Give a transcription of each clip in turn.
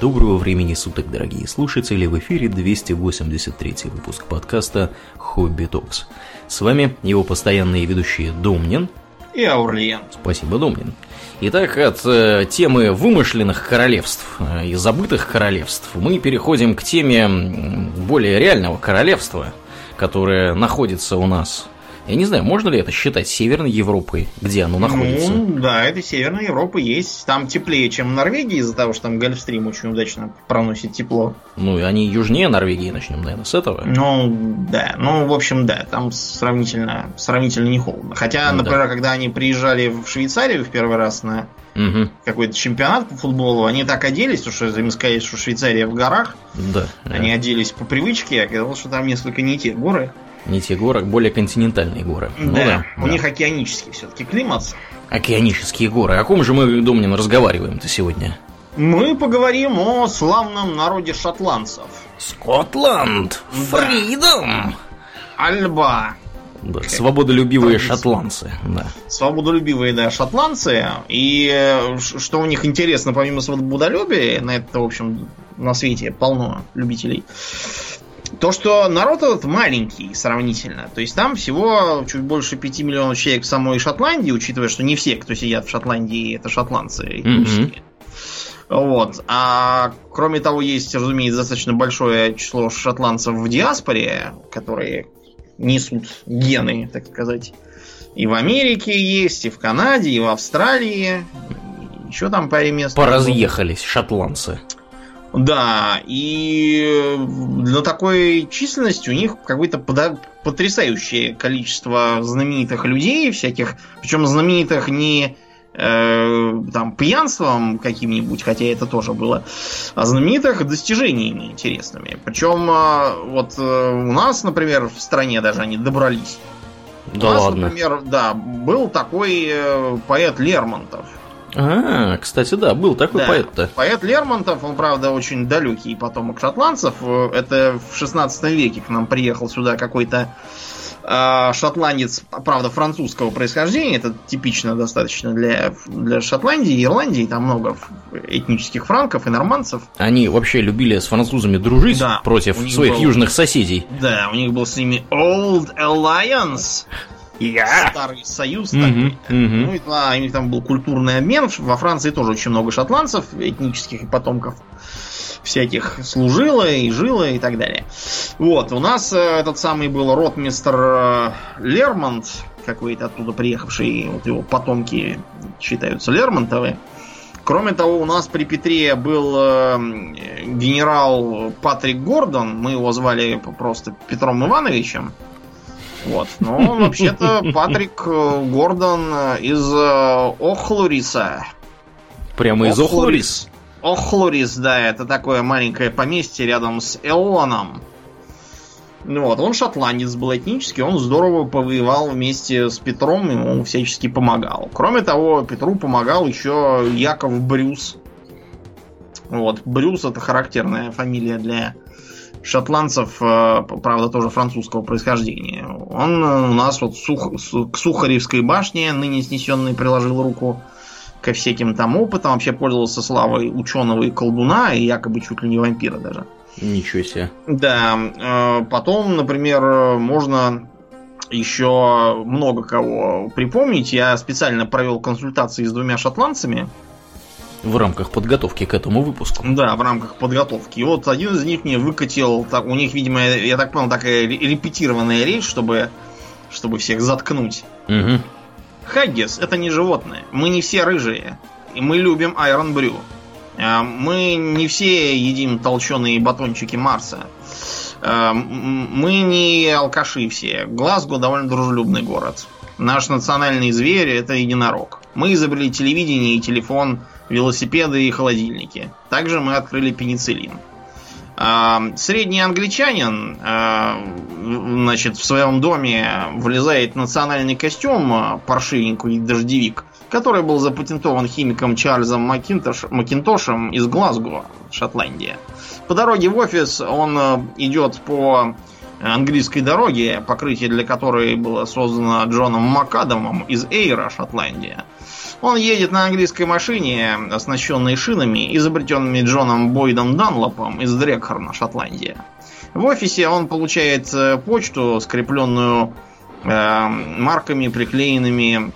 Доброго времени суток, дорогие слушатели! В эфире 283 выпуск подкаста «Хобби Токс». С вами его постоянные ведущие Домнин и Аурлиен. Спасибо, Домнин. Итак, от э, темы вымышленных королевств э, и забытых королевств мы переходим к теме более реального королевства, которое находится у нас я не знаю, можно ли это считать Северной Европой, где оно находится? Ну, да, это Северная Европа есть. Там теплее, чем в Норвегии, из-за того, что там Гольфстрим очень удачно проносит тепло. Ну, и они южнее Норвегии, начнем, наверное, с этого. Ну, да. Ну, в общем, да, там сравнительно, сравнительно не холодно. Хотя, например, да. когда они приезжали в Швейцарию в первый раз на угу. какой-то чемпионат по футболу, они так оделись, потому что им сказали, что Швейцария в горах. Да. Они да. оделись по привычке, а оказалось, что там несколько не те горы. Не те горы, более континентальные горы. Да, ну, да у да. них океанический все-таки климат. Океанические горы. О ком же мы, Домнин, разговариваем-то сегодня? Мы поговорим о славном народе шотландцев. Скотланд! Фридом! Альба! Да, свободолюбивые Традиция. шотландцы. Да. Свободолюбивые, да, шотландцы. И э, что у них интересно, помимо свободолюбия, на это, в общем, на свете полно любителей то, что народ этот маленький сравнительно. То есть там всего чуть больше 5 миллионов человек в самой Шотландии, учитывая, что не все, кто сидят в Шотландии, это шотландцы. Mm-hmm. Вот. А кроме того, есть, разумеется, достаточно большое число шотландцев в диаспоре, которые несут гены, так сказать. И в Америке есть, и в Канаде, и в Австралии. Еще там паре мест. Поразъехались шотландцы. Да, и для такой численности у них какое-то потрясающее количество знаменитых людей всяких, причем знаменитых не э, там пьянством каким-нибудь, хотя это тоже было, а знаменитых достижениями интересными. Причем э, вот э, у нас, например, в стране даже они добрались. Да у нас, ладно. например, да, был такой э, поэт Лермонтов. А, кстати, да, был такой да. поэт-то. Поэт Лермонтов, он, правда, очень далекий потомок шотландцев. Это в 16 веке к нам приехал сюда какой-то э, шотландец, правда, французского происхождения. Это типично достаточно для, для Шотландии и Ирландии. Там много этнических франков и нормандцев. Они вообще любили с французами дружить да, против своих был, южных соседей. Да, у них был с ними Old Alliance. Я. Старый союз mm-hmm, такой. Mm-hmm. Ну, и, а, у них там был культурный обмен. Во Франции тоже очень много шотландцев, этнических и потомков всяких служило и жило и так далее. Вот, у нас э, этот самый был ротмистер э, Лермонт, какой-то оттуда приехавший, вот его потомки считаются Лермонтовы. Кроме того, у нас при Петре был э, генерал Патрик Гордон, мы его звали просто Петром Ивановичем. Вот. Он вообще-то Патрик э, Гордон э, из э, Охлуриса. Прямо из Охлурис? Охлурис, да, это такое маленькое поместье рядом с Элоном. Ну вот, он шотландец был этнический, он здорово повоевал вместе с Петром, ему всячески помогал. Кроме того, Петру помогал еще Яков Брюс. Вот, Брюс это характерная фамилия для шотландцев, э, правда, тоже французского происхождения. Он э, у нас вот сух, к Сухаревской башне, ныне снесенной, приложил руку ко всяким там опытам, вообще пользовался славой ученого и колдуна, и якобы чуть ли не вампира даже. Ничего себе. Да. Э, потом, например, можно еще много кого припомнить. Я специально провел консультации с двумя шотландцами. В рамках подготовки к этому выпуску. Да, в рамках подготовки. И вот один из них мне выкатил, так, у них, видимо, я так понял, такая репетированная речь, чтобы, чтобы всех заткнуть. Угу. Хаггис это не животное. Мы не все рыжие. И мы любим Айрон Брю. А, мы не все едим толченые батончики Марса. А, мы не алкаши все. Глазго довольно дружелюбный город. Наш национальный зверь это единорог. Мы изобрели телевидение и телефон велосипеды и холодильники. Также мы открыли пенициллин. А, средний англичанин а, значит, в своем доме влезает национальный костюм а, паршивенький дождевик, который был запатентован химиком Чарльзом Макинтош, Макинтошем из Глазго, Шотландия. По дороге в офис он идет по английской дороге, покрытие для которой было создано Джоном Макадамом из Эйра, Шотландия. Он едет на английской машине, оснащенной шинами, изобретенными Джоном Бойдом Данлопом из Дрекхорна, Шотландия. В офисе он получает э, почту, скрепленную э, марками, приклеенными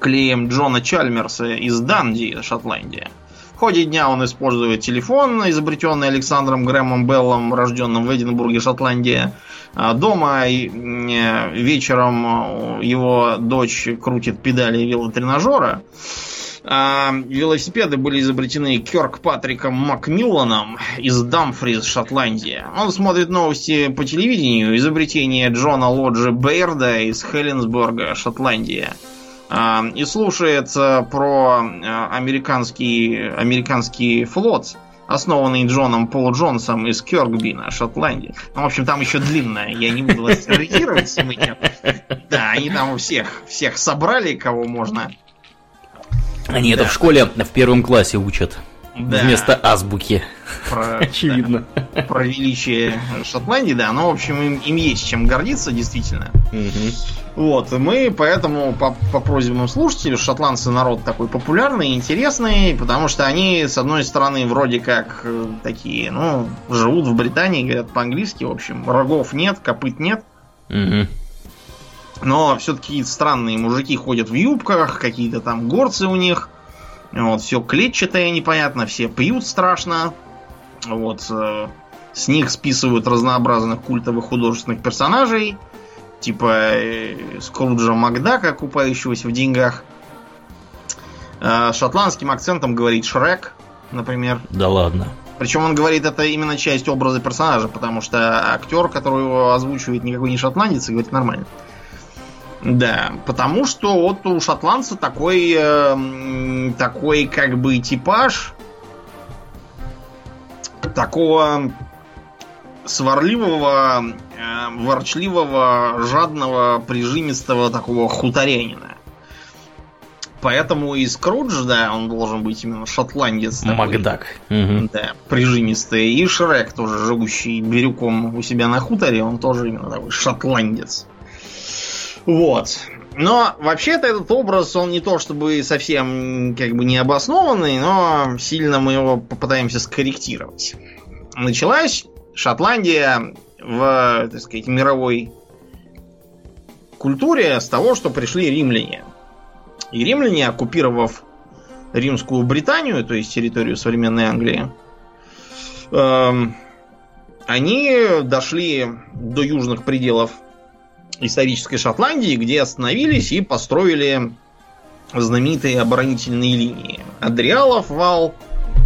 клеем Джона Чальмерса из Данди, Шотландия. В ходе дня он использует телефон, изобретенный Александром Грэмом Беллом, рожденным в Эдинбурге, Шотландия. А дома э, вечером его дочь крутит педали велотренажера. А велосипеды были изобретены Кёрк Патриком Макмилланом из Дамфрис, Шотландия. Он смотрит новости по телевидению. Изобретение Джона Лоджи Бейрда из Хелленсбурга, Шотландия. А, и слушает про а, американский, американский флот, основанный Джоном Пол Джонсом из Кёркбина, Шотландии. Ну, в общем, там еще длинная, я не буду вас терроризировать Да, они там всех, всех собрали, кого можно. Они да. это в школе в первом классе учат. Да. Вместо азбуки. Про, Очевидно. Да, про величие Шотландии, да. Но, в общем, им, им есть чем гордиться, действительно. Угу. Вот. Мы поэтому по, по просьбам слушателей, шотландцы народ такой популярный, интересный, потому что они, с одной стороны, вроде как э, такие, ну, живут в Британии, говорят по-английски, в общем, рогов нет, копыт нет. Угу. Но все-таки странные мужики ходят в юбках, какие-то там горцы у них. Вот, все клетчатое непонятно, все пьют страшно. Вот, э, с них списывают разнообразных культовых художественных персонажей. Типа э, Скруджа Макдака, купающегося в деньгах. Э, шотландским акцентом говорит Шрек, например. Да ладно. Причем он говорит, это именно часть образа персонажа, потому что актер, который его озвучивает, никакой не шотландец, и говорит нормально. Да, потому что вот у шотландца такой, э, такой как бы типаж такого сварливого, э, ворчливого, жадного, прижимистого такого хуторянина. Поэтому и Скрудж, да, он должен быть именно шотландец. Такой, Макдак. Угу. Да, прижимистый. И Шрек, тоже живущий бирюком у себя на хуторе, он тоже именно такой шотландец. Вот. Но вообще-то этот образ, он не то чтобы совсем как бы необоснованный, но сильно мы его попытаемся скорректировать. Началась Шотландия в, так сказать, мировой культуре с того, что пришли римляне. И римляне, оккупировав римскую Британию, то есть территорию современной Англии, эм, они дошли до южных пределов исторической Шотландии, где остановились и построили знаменитые оборонительные линии. Адриалов вал,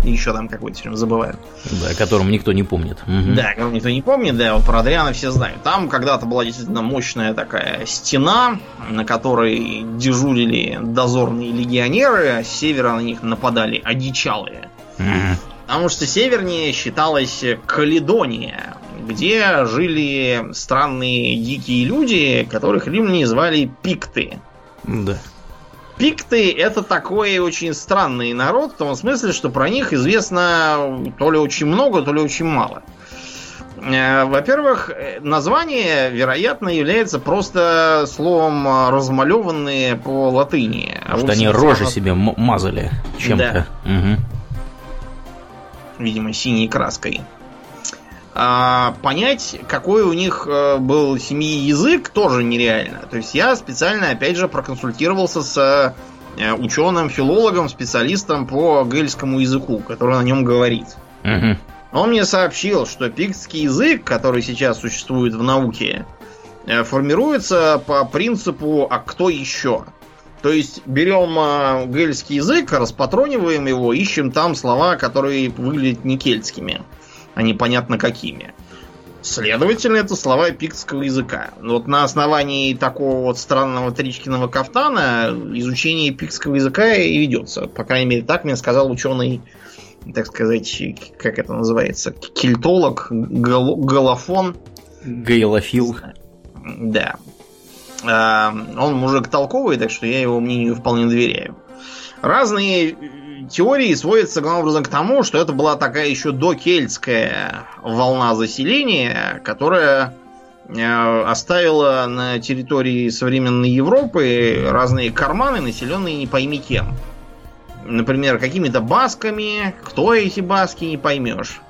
еще там какой-то фильм забываю. Да, о котором никто не помнит. Угу. Да, о котором никто не помнит, да, вот про Адриана все знают. Там когда-то была действительно мощная такая стена, на которой дежурили дозорные легионеры, а с севера на них нападали одичалые. Угу. Потому что севернее считалась Каледония, где жили странные дикие люди, которых римляне звали пикты. Да. Пикты это такой очень странный народ, в том смысле, что про них известно то ли очень много, то ли очень мало. Э, во-первых, название, вероятно, является просто словом размалеванные по латыни. А что они рожи себе мазали чем-то. Да. Угу. Видимо, синей краской а, понять, какой у них э, был семьи язык, тоже нереально. То есть я специально, опять же, проконсультировался с э, ученым, филологом, специалистом по гельскому языку, который на нем говорит. Угу. Он мне сообщил, что пиктский язык, который сейчас существует в науке, э, формируется по принципу «а кто еще?». То есть берем гельский язык, распатрониваем его, ищем там слова, которые выглядят не кельтскими а непонятно какими. Следовательно, это слова пиктского языка. Вот на основании такого вот странного Тричкиного кафтана изучение пиктского языка и ведется. По крайней мере, так мне сказал ученый, так сказать, как это называется, кельтолог, гол голофон. Гейлофил. Да. А, он мужик толковый, так что я его мнению вполне доверяю. Разные теории сводятся главным образом к тому, что это была такая еще докельтская волна заселения, которая э, оставила на территории современной Европы разные карманы, населенные не пойми кем. например, какими-то басками. Кто эти баски, не поймешь.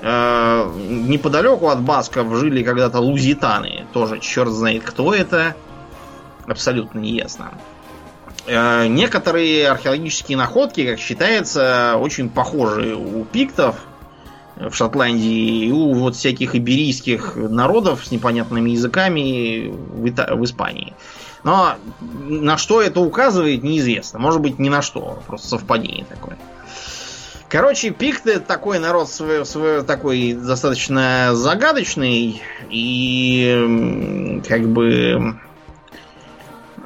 Э, неподалеку от басков жили когда-то лузитаны. Тоже черт знает, кто это. Абсолютно неясно. Некоторые археологические находки, как считается, очень похожи у пиктов в Шотландии и у вот всяких иберийских народов с непонятными языками в, Ита- в Испании. Но на что это указывает, неизвестно. Может быть, ни на что. Просто совпадение такое. Короче, пикты такой народ свой, свой, такой достаточно загадочный и как бы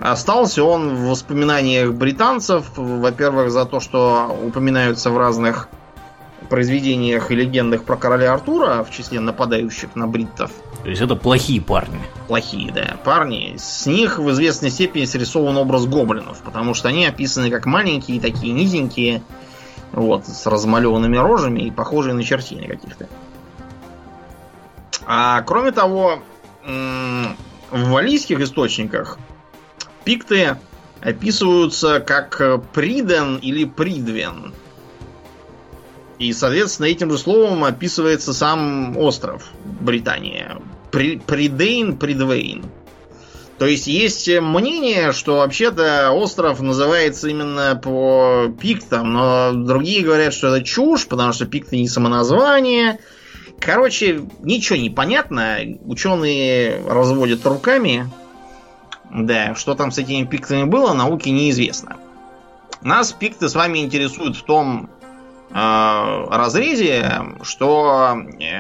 остался он в воспоминаниях британцев, во-первых, за то, что упоминаются в разных произведениях и легендах про короля Артура в числе нападающих на бриттов. То есть это плохие парни. Плохие, да, парни. С них в известной степени срисован образ гоблинов, потому что они описаны как маленькие, такие низенькие, вот, с размалеванными рожами и похожие на чертины каких-то. А кроме того, в валийских источниках пикты описываются как Приден или Придвен. И, соответственно, этим же словом описывается сам остров Британия. При, Придейн, Придвейн. То есть есть мнение, что вообще-то остров называется именно по пиктам, но другие говорят, что это чушь, потому что пикты не самоназвание. Короче, ничего не понятно. Ученые разводят руками. Да, что там с этими пиктами было, науке неизвестно. Нас пикты с вами интересуют в том э, разрезе, что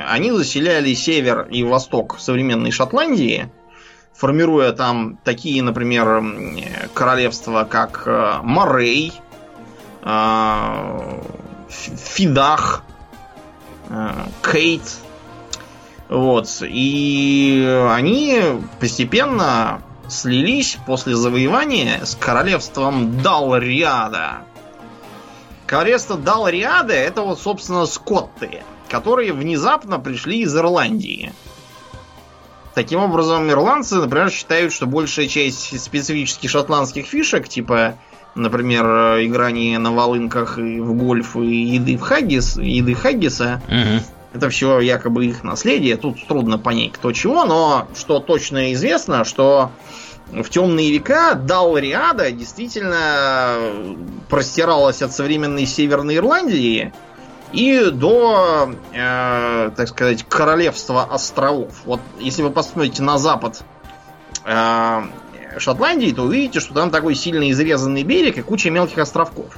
они заселяли север и восток современной Шотландии, формируя там такие, например, королевства, как э, Морей, э, Фидах, э, Кейт. Вот. И они постепенно слились после завоевания с королевством Далриада. Королевство Далриада это вот, собственно, скотты, которые внезапно пришли из Ирландии. Таким образом, ирландцы, например, считают, что большая часть специфических шотландских фишек, типа, например, играние на волынках и в гольф и еды в хаггис, еды хаггиса, угу. Это все якобы их наследие. Тут трудно понять, кто чего, но что точно известно, что в темные века Далриада действительно простиралась от современной Северной Ирландии и до, э, так сказать, королевства островов. Вот если вы посмотрите на запад э, Шотландии, то увидите, что там такой сильно изрезанный берег и куча мелких островков.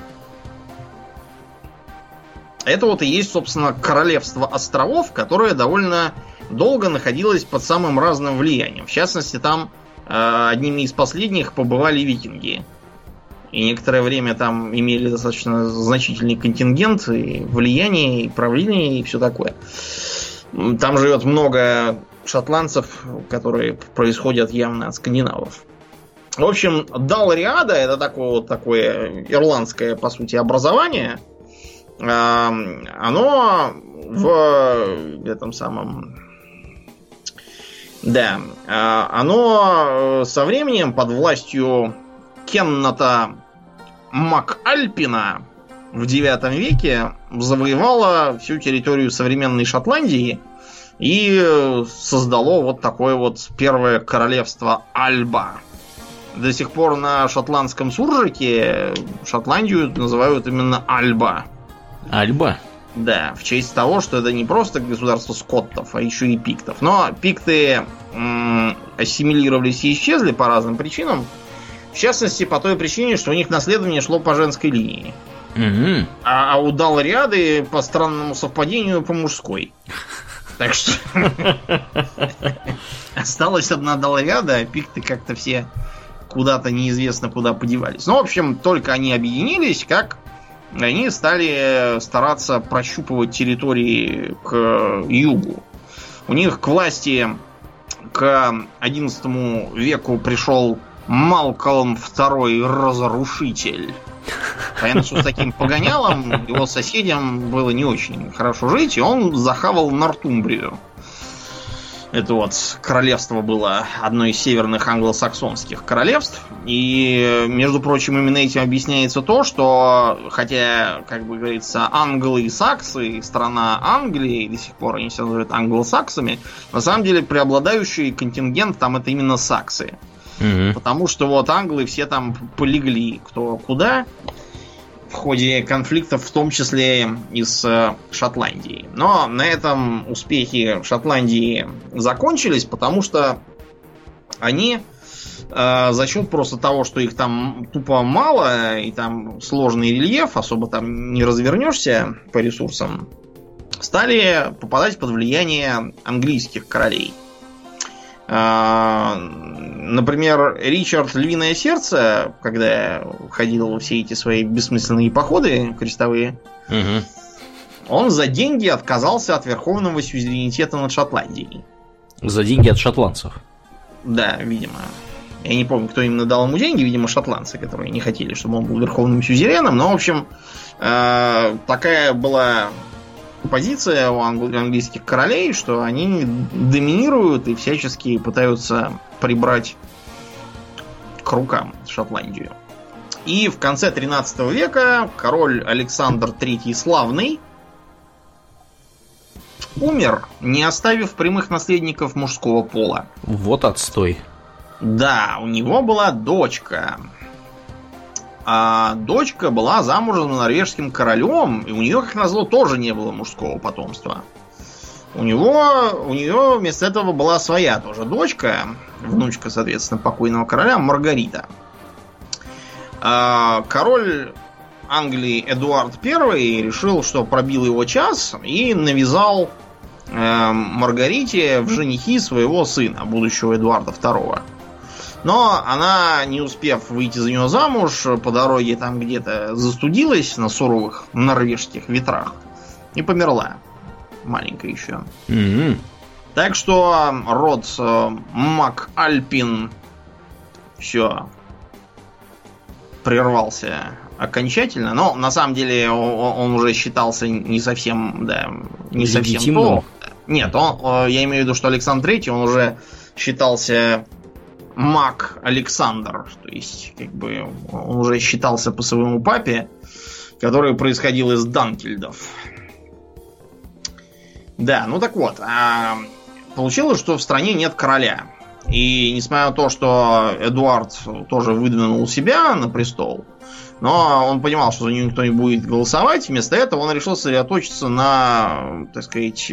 Это вот и есть, собственно, королевство островов, которое довольно долго находилось под самым разным влиянием. В частности, там э, одними из последних побывали викинги. И некоторое время там имели достаточно значительный контингент, и влияние, и правление, и все такое. Там живет много шотландцев, которые происходят явно от скандинавов. В общем, Далриада это такое такое ирландское, по сути, образование. Оно в этом самом да, оно со временем под властью Кенната МакАльпина в 9 веке завоевала всю территорию современной Шотландии и создало вот такое вот первое королевство Альба. До сих пор на шотландском суржике Шотландию называют именно Альба. Альба? Да, в честь того, что это не просто государство скоттов, а еще и пиктов. Но пикты м- ассимилировались и исчезли по разным причинам. В частности, по той причине, что у них наследование шло по женской линии. Угу. А, а у Далриады, по странному совпадению, по мужской. Так что осталась одна Далриада, а пикты как-то все куда-то неизвестно куда подевались. Ну, в общем, только они объединились, как они стали стараться прощупывать территории к югу. У них к власти к XI веку пришел Малкольм II Разрушитель. Понятно, что с таким погонялом его соседям было не очень хорошо жить, и он захавал Нортумбрию. Это вот королевство было одно из северных англосаксонских королевств. И, между прочим, именно этим объясняется то, что, хотя, как бы говорится, англы и саксы, страна Англии, до сих пор они все называют англосаксами, на самом деле преобладающий контингент там это именно саксы. Угу. Потому что вот англы все там полегли кто куда в ходе конфликтов, в том числе и с э, Шотландией. Но на этом успехи Шотландии закончились, потому что они э, за счет просто того, что их там тупо мало, и там сложный рельеф, особо там не развернешься по ресурсам, стали попадать под влияние английских королей. А, например, Ричард Львиное Сердце, когда ходил во все эти свои бессмысленные походы крестовые, угу. он за деньги отказался от верховного суверенитета над Шотландией. За деньги от шотландцев? Да, видимо. Я не помню, кто именно дал ему деньги, видимо, шотландцы, которые не хотели, чтобы он был верховным сюзереном. Но, в общем, э, такая была позиция у английских королей, что они доминируют и всячески пытаются прибрать к рукам Шотландию. И в конце 13 века король Александр III Славный умер, не оставив прямых наследников мужского пола. Вот отстой. Да, у него была дочка, а дочка была замужем за норвежским королем, и у нее, как назло, тоже не было мужского потомства. У него, у нее вместо этого была своя тоже дочка, внучка, соответственно, покойного короля, Маргарита. А король Англии Эдуард I решил, что пробил его час и навязал э, Маргарите в женихи своего сына, будущего Эдуарда II. Но она, не успев выйти за него замуж, по дороге там где-то застудилась на суровых норвежских ветрах и померла. Маленькая еще. Mm-hmm. Так что род э, Мак Альпин все прервался окончательно, но на самом деле он, уже считался не совсем, да, не совсем то. Нет, он, э, я имею в виду, что Александр III, он уже считался маг Александр. То есть, как бы, он уже считался по своему папе, который происходил из Данкельдов. Да, ну так вот. А, получилось, что в стране нет короля. И несмотря на то, что Эдуард тоже выдвинул себя на престол, но он понимал, что за него никто не будет голосовать, вместо этого он решил сосредоточиться на, так сказать,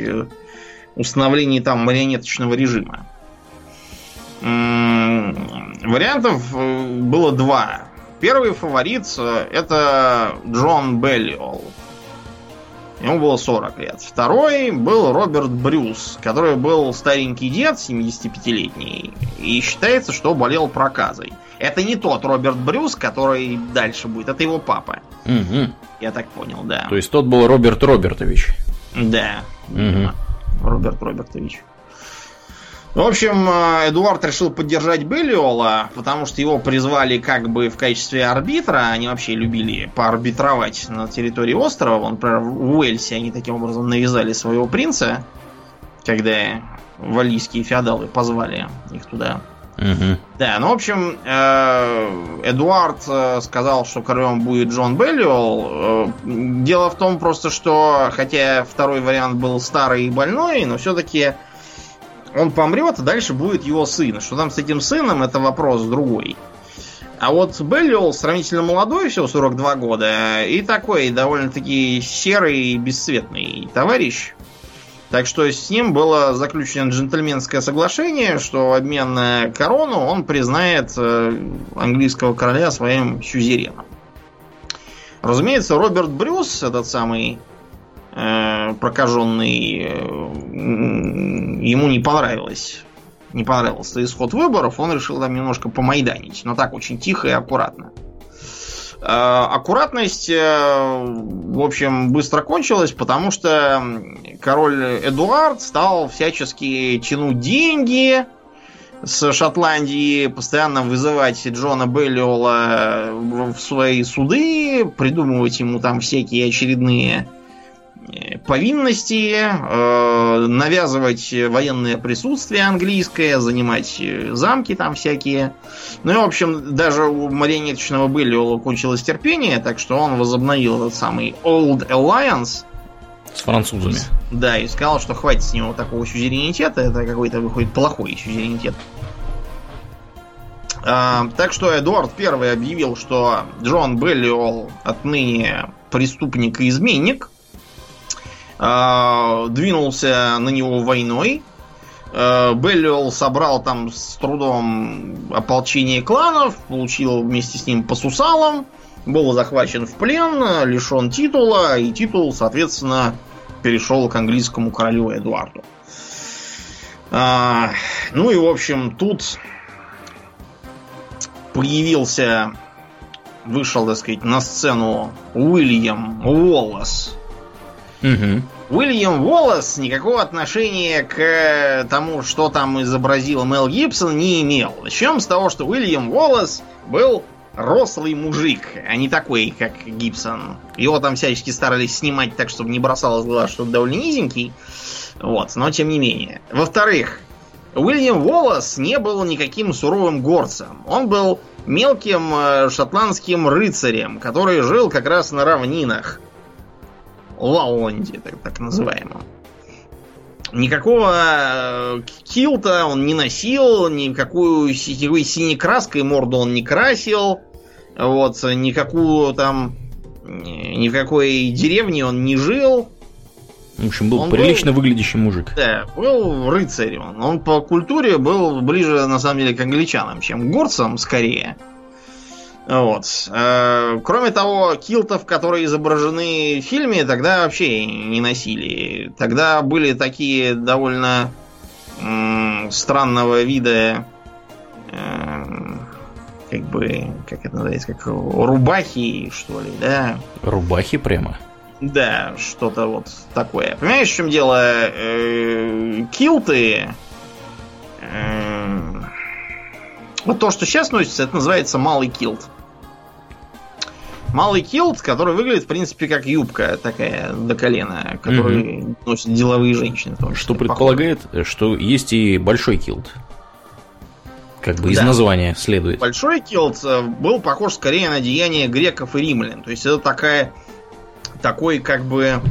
установлении там марионеточного режима. Вариантов э, было два. Первый фаворит э, это Джон Беллиол. Ему было 40 лет. Второй был Роберт Брюс, который был старенький дед, 75-летний, и считается, что болел проказой. Это не тот Роберт Брюс, который дальше будет, это его папа. Угу. Я так понял, да. То есть тот был Роберт Робертович. Да. Угу. Роберт Робертович. В общем, э, Эдуард решил поддержать Беллиола, потому что его призвали как бы в качестве арбитра. Они вообще любили поарбитровать на территории острова. Он, например, в Уэльсе они таким образом навязали своего принца, когда валийские феодалы позвали их туда. Угу. Да, ну, в общем, э, Эдуард э, сказал, что королем будет Джон Беллиол. Дело в том просто, что, хотя второй вариант был старый и больной, но все-таки он помрет, а дальше будет его сын. Что там с этим сыном, это вопрос другой. А вот Беллиол сравнительно молодой, всего 42 года, и такой довольно-таки серый и бесцветный товарищ. Так что с ним было заключено джентльменское соглашение, что в обмен на корону он признает э, английского короля своим сюзереном. Разумеется, Роберт Брюс, этот самый прокаженный, э, ему не понравилось. Не понравился исход выборов, он решил там немножко помайданить, но так очень тихо и аккуратно. Э, аккуратность, э, в общем, быстро кончилась, потому что король Эдуард стал всячески тянуть деньги с Шотландии, постоянно вызывать Джона Беллиола в свои суды, придумывать ему там всякие очередные повинности, э, навязывать военное присутствие английское, занимать замки там всякие. Ну и, в общем, даже у марионеточного Беллиола кончилось терпение, так что он возобновил этот самый Old Alliance. С французами. Да, и сказал, что хватит с него такого сюзеренитета, это какой-то выходит плохой сюзеренитет. А, так что Эдуард I объявил, что Джон Беллиол отныне преступник и изменник. А, двинулся на него войной. А, Беллиол собрал там с трудом ополчение кланов, получил вместе с ним по сусалам, был захвачен в плен, лишен титула, и титул, соответственно, перешел к английскому королю Эдуарду. А, ну и, в общем, тут появился, вышел, так сказать, на сцену Уильям Уоллес. Угу. Уильям Уоллес никакого отношения к тому, что там изобразил Мел Гибсон, не имел. Начнем с того, что Уильям Уоллес был рослый мужик, а не такой, как Гибсон. Его там всячески старались снимать так, чтобы не бросалось в глаз, что он довольно низенький. Вот, но тем не менее. Во-вторых, Уильям Уоллес не был никаким суровым горцем. Он был мелким э, шотландским рыцарем, который жил как раз на равнинах. Лаунде, так, так называемом. Никакого э, килта он не носил, никакую сетевой синей краской морду он не красил. Вот, никакую там... Ни в какой деревне он не жил. В общем, был он прилично был, выглядящий мужик. Да, был рыцарь. Он, он по культуре был ближе, на самом деле, к англичанам, чем к горцам, скорее. Вот. Э, кроме того, килтов, которые изображены в фильме, тогда вообще не носили. Тогда были такие довольно странного вида э, как бы, как это называется, как рубахи, что ли, да? Рубахи прямо? Да, что-то вот такое. Понимаешь, в чем дело? Э, килты... Вот то, что сейчас носится, это называется малый килт. Малый килт, который выглядит, в принципе, как юбка такая до колена, которую угу. носят деловые женщины. Что предполагает, что есть и большой килт. Как бы из да. названия следует. Большой килт э, был похож скорее на деяние греков и римлян. То есть это такая такой как бы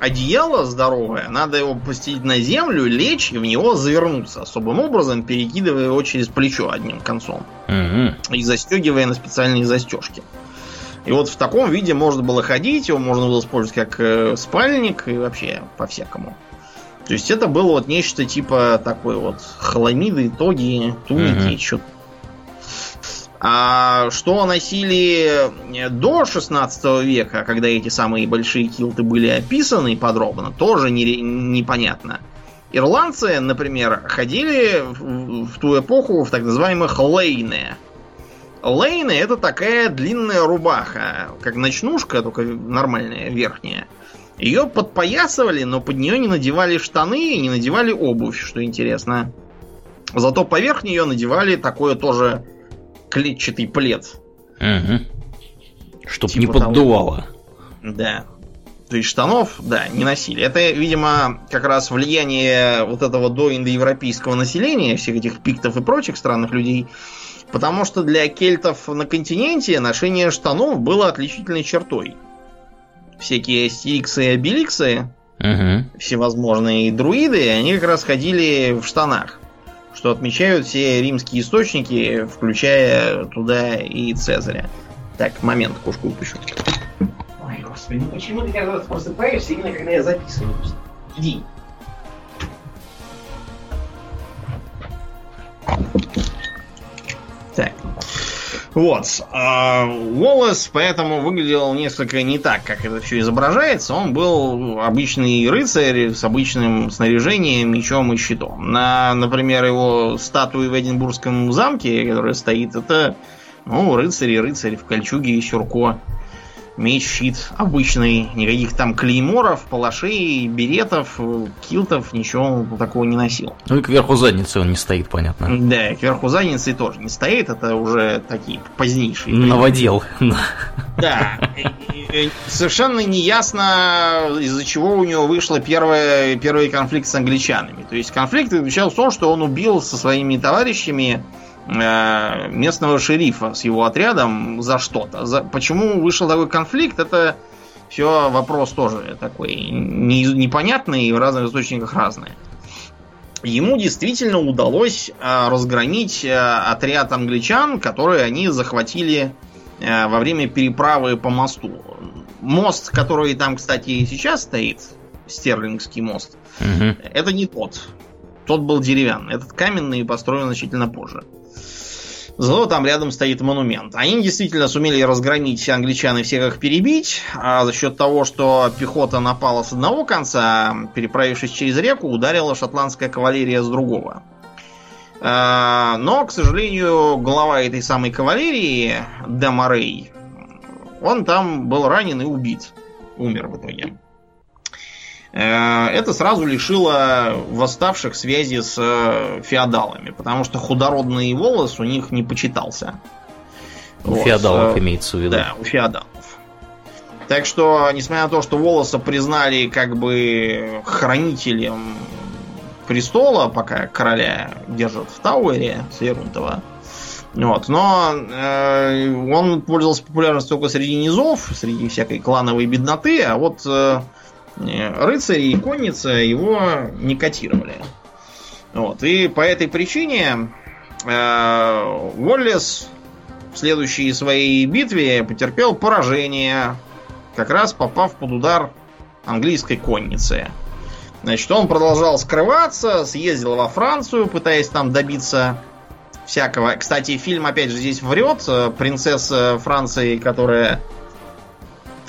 одеяло здоровое, надо его постелить на землю, лечь и в него завернуться особым образом, перекидывая его через плечо одним концом. Угу. И застегивая на специальные застежки. И вот в таком виде можно было ходить, его можно было использовать как э, спальник и вообще по-всякому. То есть это было вот нечто типа такой вот хламиды, тоги, туники, угу. что-то а что носили э, до 16 века, когда эти самые большие килты были описаны подробно, тоже не, непонятно. Ирландцы, например, ходили в, в ту эпоху в так называемых лейны. Лейны это такая длинная рубаха, как ночнушка, только нормальная, верхняя. Ее подпоясывали, но под нее не надевали штаны и не надевали обувь, что интересно. Зато поверх нее надевали такое тоже клетчатый плед. Угу. Чтоб типа не поддувало. Того. Да. То есть штанов, да, не носили. Это, видимо, как раз влияние вот этого доиндоевропейского населения, всех этих пиктов и прочих странных людей. Потому что для кельтов на континенте ношение штанов было отличительной чертой. Всякие астериксы и обеликсы, угу. всевозможные друиды, они как раз ходили в штанах что отмечают все римские источники, включая туда и Цезаря. Так, момент, кошку выпущу. Ой, господи, ну почему ты каждый раз просыпаешься именно когда я записываю? Иди. Так. Вот. А, Уоллес поэтому выглядел несколько не так, как это все изображается. Он был обычный рыцарь с обычным снаряжением, мечом и щитом. На, например, его статуи в Эдинбургском замке, которая стоит, это ну, рыцарь и рыцарь в кольчуге и сюрко меч, щит обычный, никаких там клейморов, палашей, беретов, килтов, ничего такого не носил. Ну и кверху задницы он не стоит, понятно. Да, кверху задницы тоже не стоит, это уже такие позднейшие. Новодел. Да, совершенно не ясно, из-за чего у него вышел первый, первый конфликт с англичанами. То есть конфликт заключался в том, что он убил со своими товарищами местного шерифа с его отрядом за что-то. За, почему вышел такой конфликт, это все вопрос тоже такой не, непонятный и в разных источниках разные. Ему действительно удалось э, разгромить э, отряд англичан, которые они захватили э, во время переправы по мосту. Мост, который там, кстати, и сейчас стоит, Стерлингский мост, угу. это не тот. Тот был деревянный. Этот каменный построен значительно позже. Зато там рядом стоит монумент. Они действительно сумели разгромить англичан и всех их перебить, а за счет того, что пехота напала с одного конца, переправившись через реку, ударила шотландская кавалерия с другого. А, но, к сожалению, глава этой самой кавалерии, Демарей, он там был ранен и убит. Умер в итоге. Э, это сразу лишило восставших связи с э, феодалами, потому что худородный волос у них не почитался. У вот. феодалов э, имеется в виду. Да, у феодалов. Так что, несмотря на то, что волоса признали как бы хранителем престола, пока короля держат в Тауэре Сверунтова, вот, но э, он пользовался популярностью только среди низов, среди всякой клановой бедноты, а вот э, рыцари и конница его не котировали. Вот. И по этой причине э, Уоллес в следующей своей битве потерпел поражение, как раз попав под удар английской конницы. Значит, он продолжал скрываться, съездил во Францию, пытаясь там добиться всякого. Кстати, фильм опять же здесь врет. Принцесса Франции, которая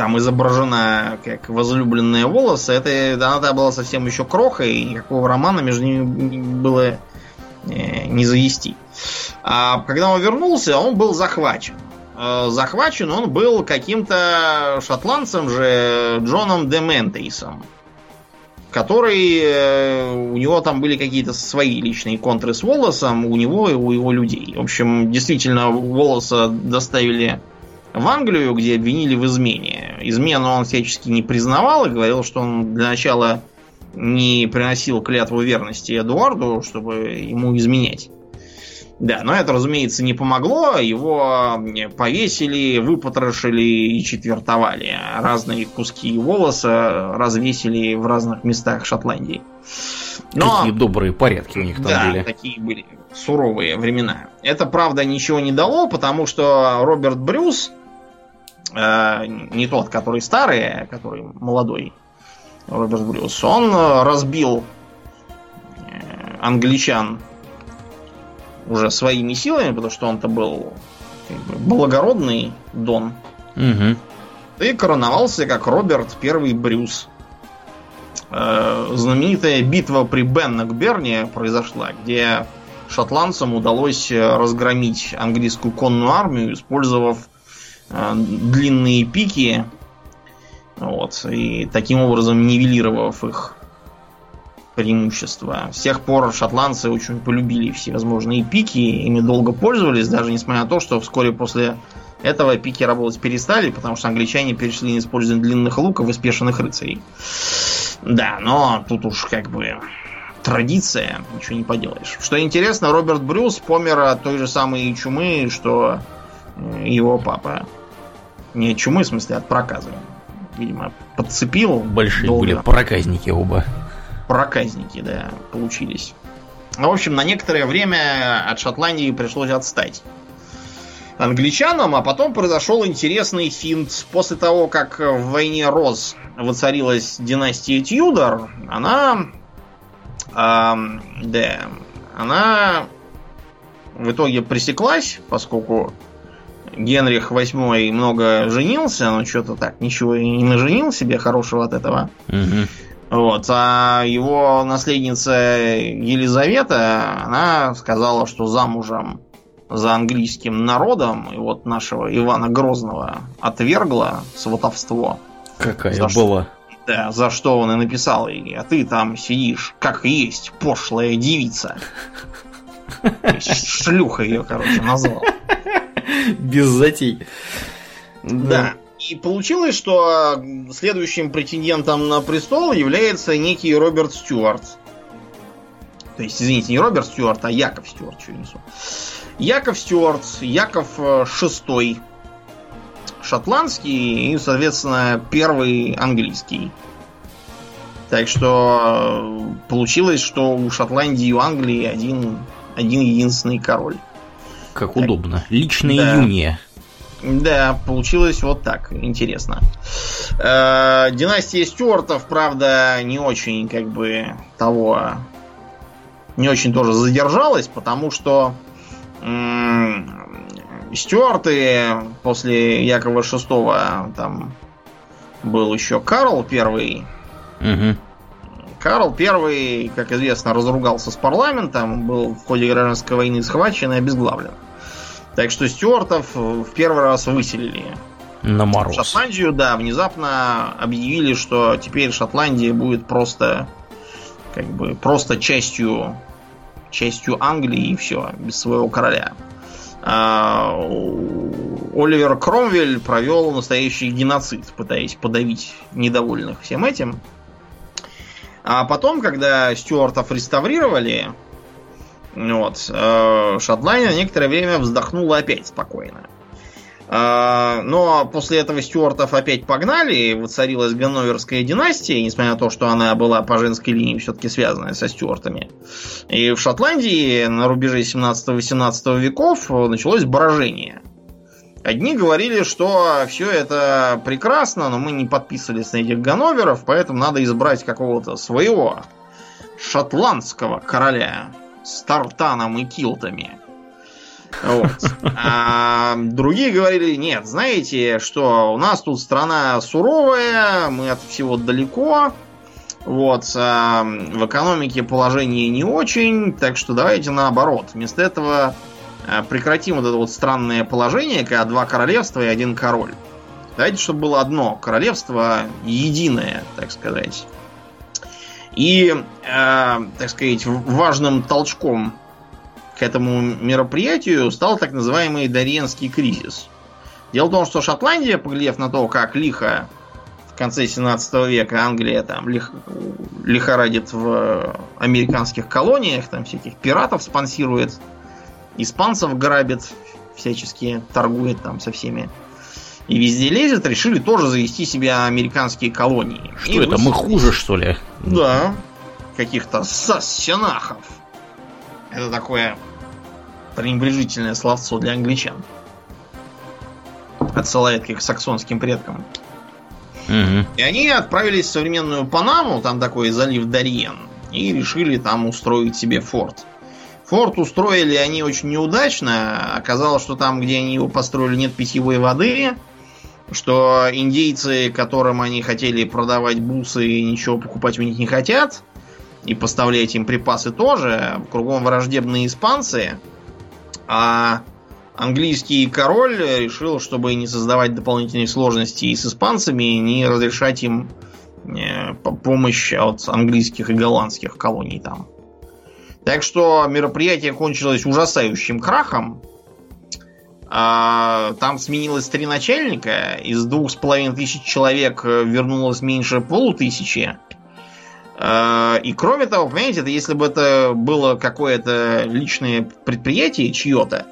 там изображена как возлюбленные волосы, это она была совсем еще крохой, и никакого романа между ними было э, не завести. А когда он вернулся, он был захвачен. Э, захвачен он был каким-то шотландцем же Джоном Дементейсом, который э, у него там были какие-то свои личные контры с волосом, у него и у его людей. В общем, действительно, волоса доставили в Англию, где обвинили в измене. Измену он всячески не признавал и говорил, что он для начала не приносил клятву верности Эдуарду, чтобы ему изменять. Да, но это, разумеется, не помогло. Его повесили, выпотрошили и четвертовали. Разные куски волоса развесили в разных местах Шотландии. Но, Какие добрые порядки у них там да, были. такие были суровые времена. Это, правда, ничего не дало, потому что Роберт Брюс Э, не тот, который старый, а который молодой Роберт Брюс, он э, разбил э, англичан уже своими силами, потому что он-то был как бы, благородный Дон. Угу. И короновался как Роберт Первый Брюс. знаменитая битва при Беннокберне произошла, где шотландцам удалось разгромить английскую конную армию, использовав Э, длинные пики, вот, и таким образом нивелировав их преимущества. С тех пор шотландцы очень полюбили всевозможные пики, ими долго пользовались, даже несмотря на то, что вскоре после этого пики работать перестали, потому что англичане перешли на использование длинных луков и спешенных рыцарей. Да, но тут уж как бы традиция, ничего не поделаешь. Что интересно, Роберт Брюс помер от той же самой чумы, что его папа. Не чумы, в смысле, от проказа. Видимо, подцепил. Большие долго. были проказники оба. Проказники, да, получились. В общем, на некоторое время от Шотландии пришлось отстать англичанам, а потом произошел интересный финт. После того, как в войне Роз воцарилась династия Тьюдор, она... Э, да, она в итоге пресеклась, поскольку Генрих VIII много женился, но что-то так ничего и не наженил себе хорошего от этого. Угу. Вот, а его наследница Елизавета, она сказала, что замужем за английским народом, и вот нашего Ивана Грозного отвергла сватовство. Какая за была. Что, да, за что он и написал ей, а ты там сидишь, как есть, пошлая девица. Шлюха ее, короче, назвал. Без затей. Да. И получилось, что следующим претендентом на престол является некий Роберт Стюарт. То есть, извините, не Роберт Стюарт, а Яков Стюарт, что несу. Яков Стюарт, Яков VI, шотландский и, соответственно, первый английский. Так что получилось, что у Шотландии и у Англии один, один единственный король. Как так. удобно. Личное да. июня. Да, получилось вот так. Интересно. Э, династия Стюартов, правда, не очень, как бы, того... Не очень тоже задержалась, потому что Стюарты после Якова VI там был еще Карл Первый. Угу. Карл Первый, как известно, разругался с парламентом, был в ходе гражданской войны схвачен и обезглавлен. Так что Стюартов в первый раз выселили. На мороз. Шотландию, да, внезапно объявили, что теперь Шотландия будет просто как бы просто частью частью Англии и все, без своего короля. А, Оливер Кромвель провел настоящий геноцид, пытаясь подавить недовольных всем этим. А потом, когда Стюартов реставрировали, вот, э, Шотландия некоторое время вздохнула опять спокойно. А, но после этого Стюартов опять погнали, воцарилась Ганноверская династия, несмотря на то, что она была по женской линии все-таки связанная со Стюартами. И в Шотландии на рубеже 17-18 веков началось брожение. Одни говорили, что все это прекрасно, но мы не подписывались на этих Ганноверов, поэтому надо избрать какого-то своего шотландского короля с тартаном и килтами. А другие говорили, нет, знаете, что у нас тут страна суровая, мы от всего далеко, вот, а в экономике положение не очень, так что давайте наоборот. Вместо этого а, прекратим вот это вот странное положение, когда два королевства и один король. Давайте, чтобы было одно королевство, единое, так сказать. И, э, так сказать, важным толчком к этому мероприятию стал так называемый Дарьенский кризис. Дело в том, что Шотландия, поглядев на то, как лихо в конце 17 века Англия там лих, лихорадит в американских колониях, там всяких пиратов спонсирует, испанцев грабит, всячески торгует там со всеми и везде лезет, решили тоже завести себе американские колонии. Что и это, мы хуже, что ли? Да, каких-то сассенахов. Это такое пренебрежительное словцо для англичан. Отсылает к их саксонским предкам. Угу. И они отправились в современную Панаму, там такой залив Дарьен, и решили там устроить себе форт. Форт устроили они очень неудачно. Оказалось, что там, где они его построили, нет питьевой воды. Что индейцы, которым они хотели продавать бусы, ничего покупать у них не хотят. И поставлять им припасы тоже. Кругом враждебные испанцы. А английский король решил, чтобы не создавать дополнительных сложностей с испанцами, не разрешать им э, помощь от английских и голландских колоний там. Так что мероприятие кончилось ужасающим крахом. А, там сменилось три начальника. Из двух с половиной тысяч человек вернулось меньше полутысячи. А, и кроме того, понимаете, это если бы это было какое-то личное предприятие чье-то,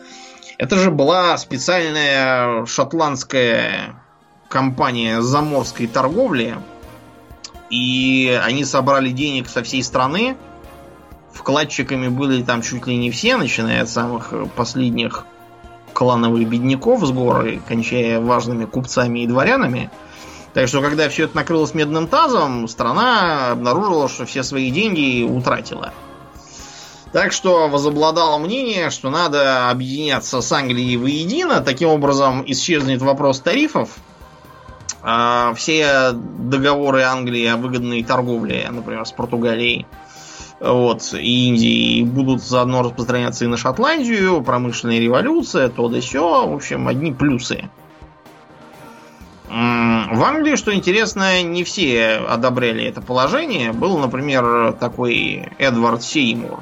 это же была специальная шотландская компания заморской торговли, и они собрали денег со всей страны. Вкладчиками были там чуть ли не все, начиная от самых последних клановых бедняков с горы, кончая важными купцами и дворянами – так что, когда все это накрылось медным тазом, страна обнаружила, что все свои деньги утратила. Так что возобладало мнение, что надо объединяться с Англией воедино. Таким образом, исчезнет вопрос тарифов. А все договоры Англии о выгодной торговле, например, с Португалией, вот, и Индией, будут заодно распространяться и на Шотландию, промышленная революция, то да сё. В общем, одни плюсы. В Англии, что интересно, не все одобряли это положение. Был, например, такой Эдвард Сеймур,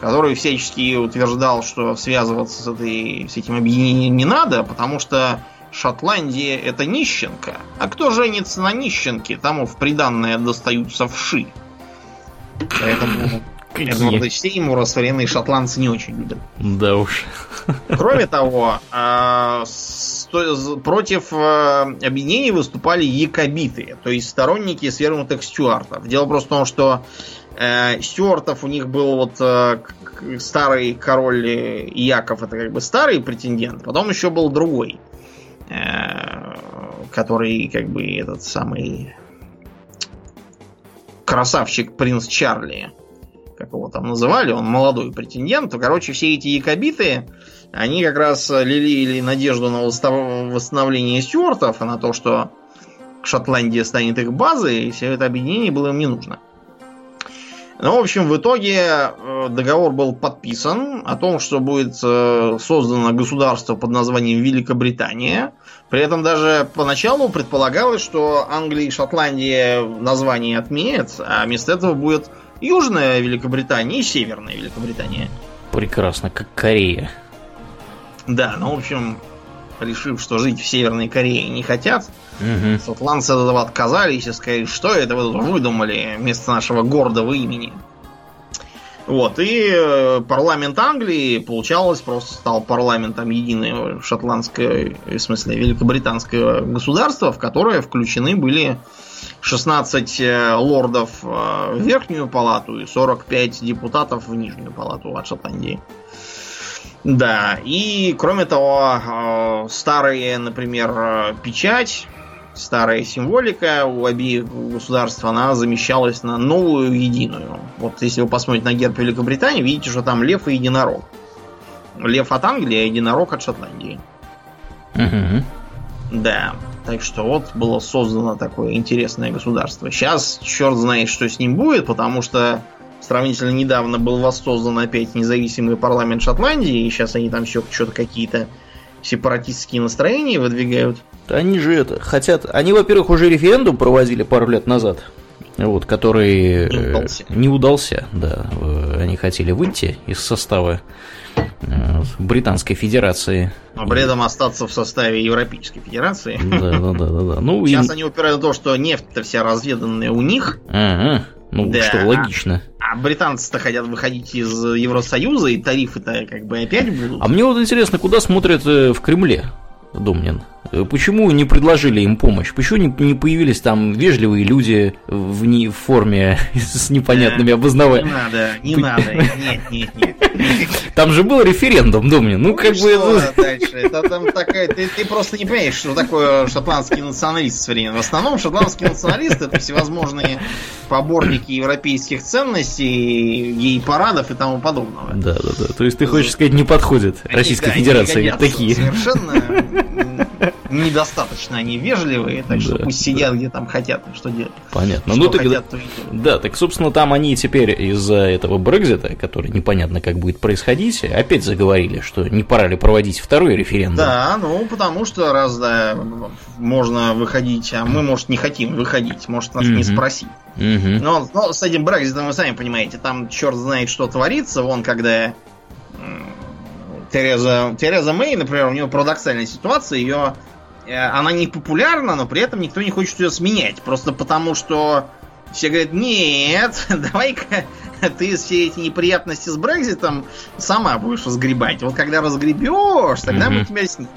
который всячески утверждал, что связываться с, этой, с этим объединением не надо, потому что Шотландия это нищенка, а кто женится на нищенке, тому в приданное достаются вши. Поэтому Эдварда Сеймура современные шотландцы не очень любят. Да уж. Кроме того, а, против а, объединений выступали якобиты, то есть сторонники свергнутых стюартов. Дело просто в том, что э, стюартов у них был вот э, старый король Яков, это как бы старый претендент, потом еще был другой, э, который как бы этот самый красавчик принц Чарли как его там называли, он молодой претендент, то, короче, все эти якобиты, они как раз лелеяли надежду на восстановление стюартов и на то, что Шотландия станет их базой, и все это объединение было им не нужно. Ну, в общем, в итоге э, договор был подписан о том, что будет э, создано государство под названием Великобритания. При этом даже поначалу предполагалось, что Англия и Шотландия название отменят, а вместо этого будет Южная Великобритания и Северная Великобритания. Прекрасно, как Корея. Да, ну, в общем, решив, что жить в Северной Корее не хотят, угу. шотландцы от этого отказались и сказали, что это вы тут выдумали вместо нашего гордого имени. Вот, и э, парламент Англии, получалось, просто стал парламентом единого шотландское, в смысле, великобританского государства, в которое включены были 16 э, лордов э, в верхнюю палату и 45 депутатов в нижнюю палату от Шотландии. Да, и кроме того, э, старые, например, печать, старая символика у обеих государств, она замещалась на новую единую. Вот если вы посмотрите на герб Великобритании, видите, что там лев и единорог. Лев от Англии, а единорог от Шотландии. Угу. Да. Так что вот было создано такое интересное государство. Сейчас черт знает, что с ним будет, потому что сравнительно недавно был воссоздан опять независимый парламент Шотландии, и сейчас они там все что-то какие-то сепаратистские настроения выдвигают. Они же это хотят. Они, во-первых, уже референдум проводили пару лет назад. Вот, который не удался. не удался, да. Они хотели выйти из состава Э, Британской Федерации. Но при этом остаться в составе Европейской Федерации. Да, да, да, да. да. Ну, Сейчас и... они упирают в то, что нефть-то вся разведанная у них. Ага. Ну, да. что логично. А британцы-то хотят выходить из Евросоюза, и тарифы-то как бы опять будут. А мне вот интересно, куда смотрят э, в Кремле, Домнин? Э, почему не предложили им помощь? Почему не, не появились там вежливые люди в, не, в форме с непонятными обознаваниями? Не надо, не надо, нет, нет, нет. Там же был референдум, думаю, ну, ну как бы... Это... дальше? Это там такая... Ты, просто не понимаешь, что такое шотландский националист в В основном шотландский националист это всевозможные поборники европейских ценностей, гей-парадов и тому подобного. Да, да, да. То есть ты хочешь сказать, не подходит Российской Федерации такие. Совершенно недостаточно они вежливые, так что да, пусть сидят где там хотят, что делать. Понятно. Что ну, так, хотят, то Да, так, собственно, там они теперь из-за этого Брекзита, который непонятно как будет происходить, опять заговорили, что не пора ли проводить второй референдум. Да, ну, потому что раз, да, можно выходить, а мы, может, не хотим выходить, может, нас mm-hmm. не спросить. Mm-hmm. Но, но с этим Брекзитом вы сами понимаете, там черт знает, что творится, вон, когда Тереза, Тереза Мэй, например, у нее парадоксальная ситуация, ее она не популярна, но при этом никто не хочет ее сменять. Просто потому, что все говорят, нет, давай-ка ты все эти неприятности с Брекзитом сама будешь разгребать. Вот когда разгребешь, тогда mm-hmm. мы тебя снимем.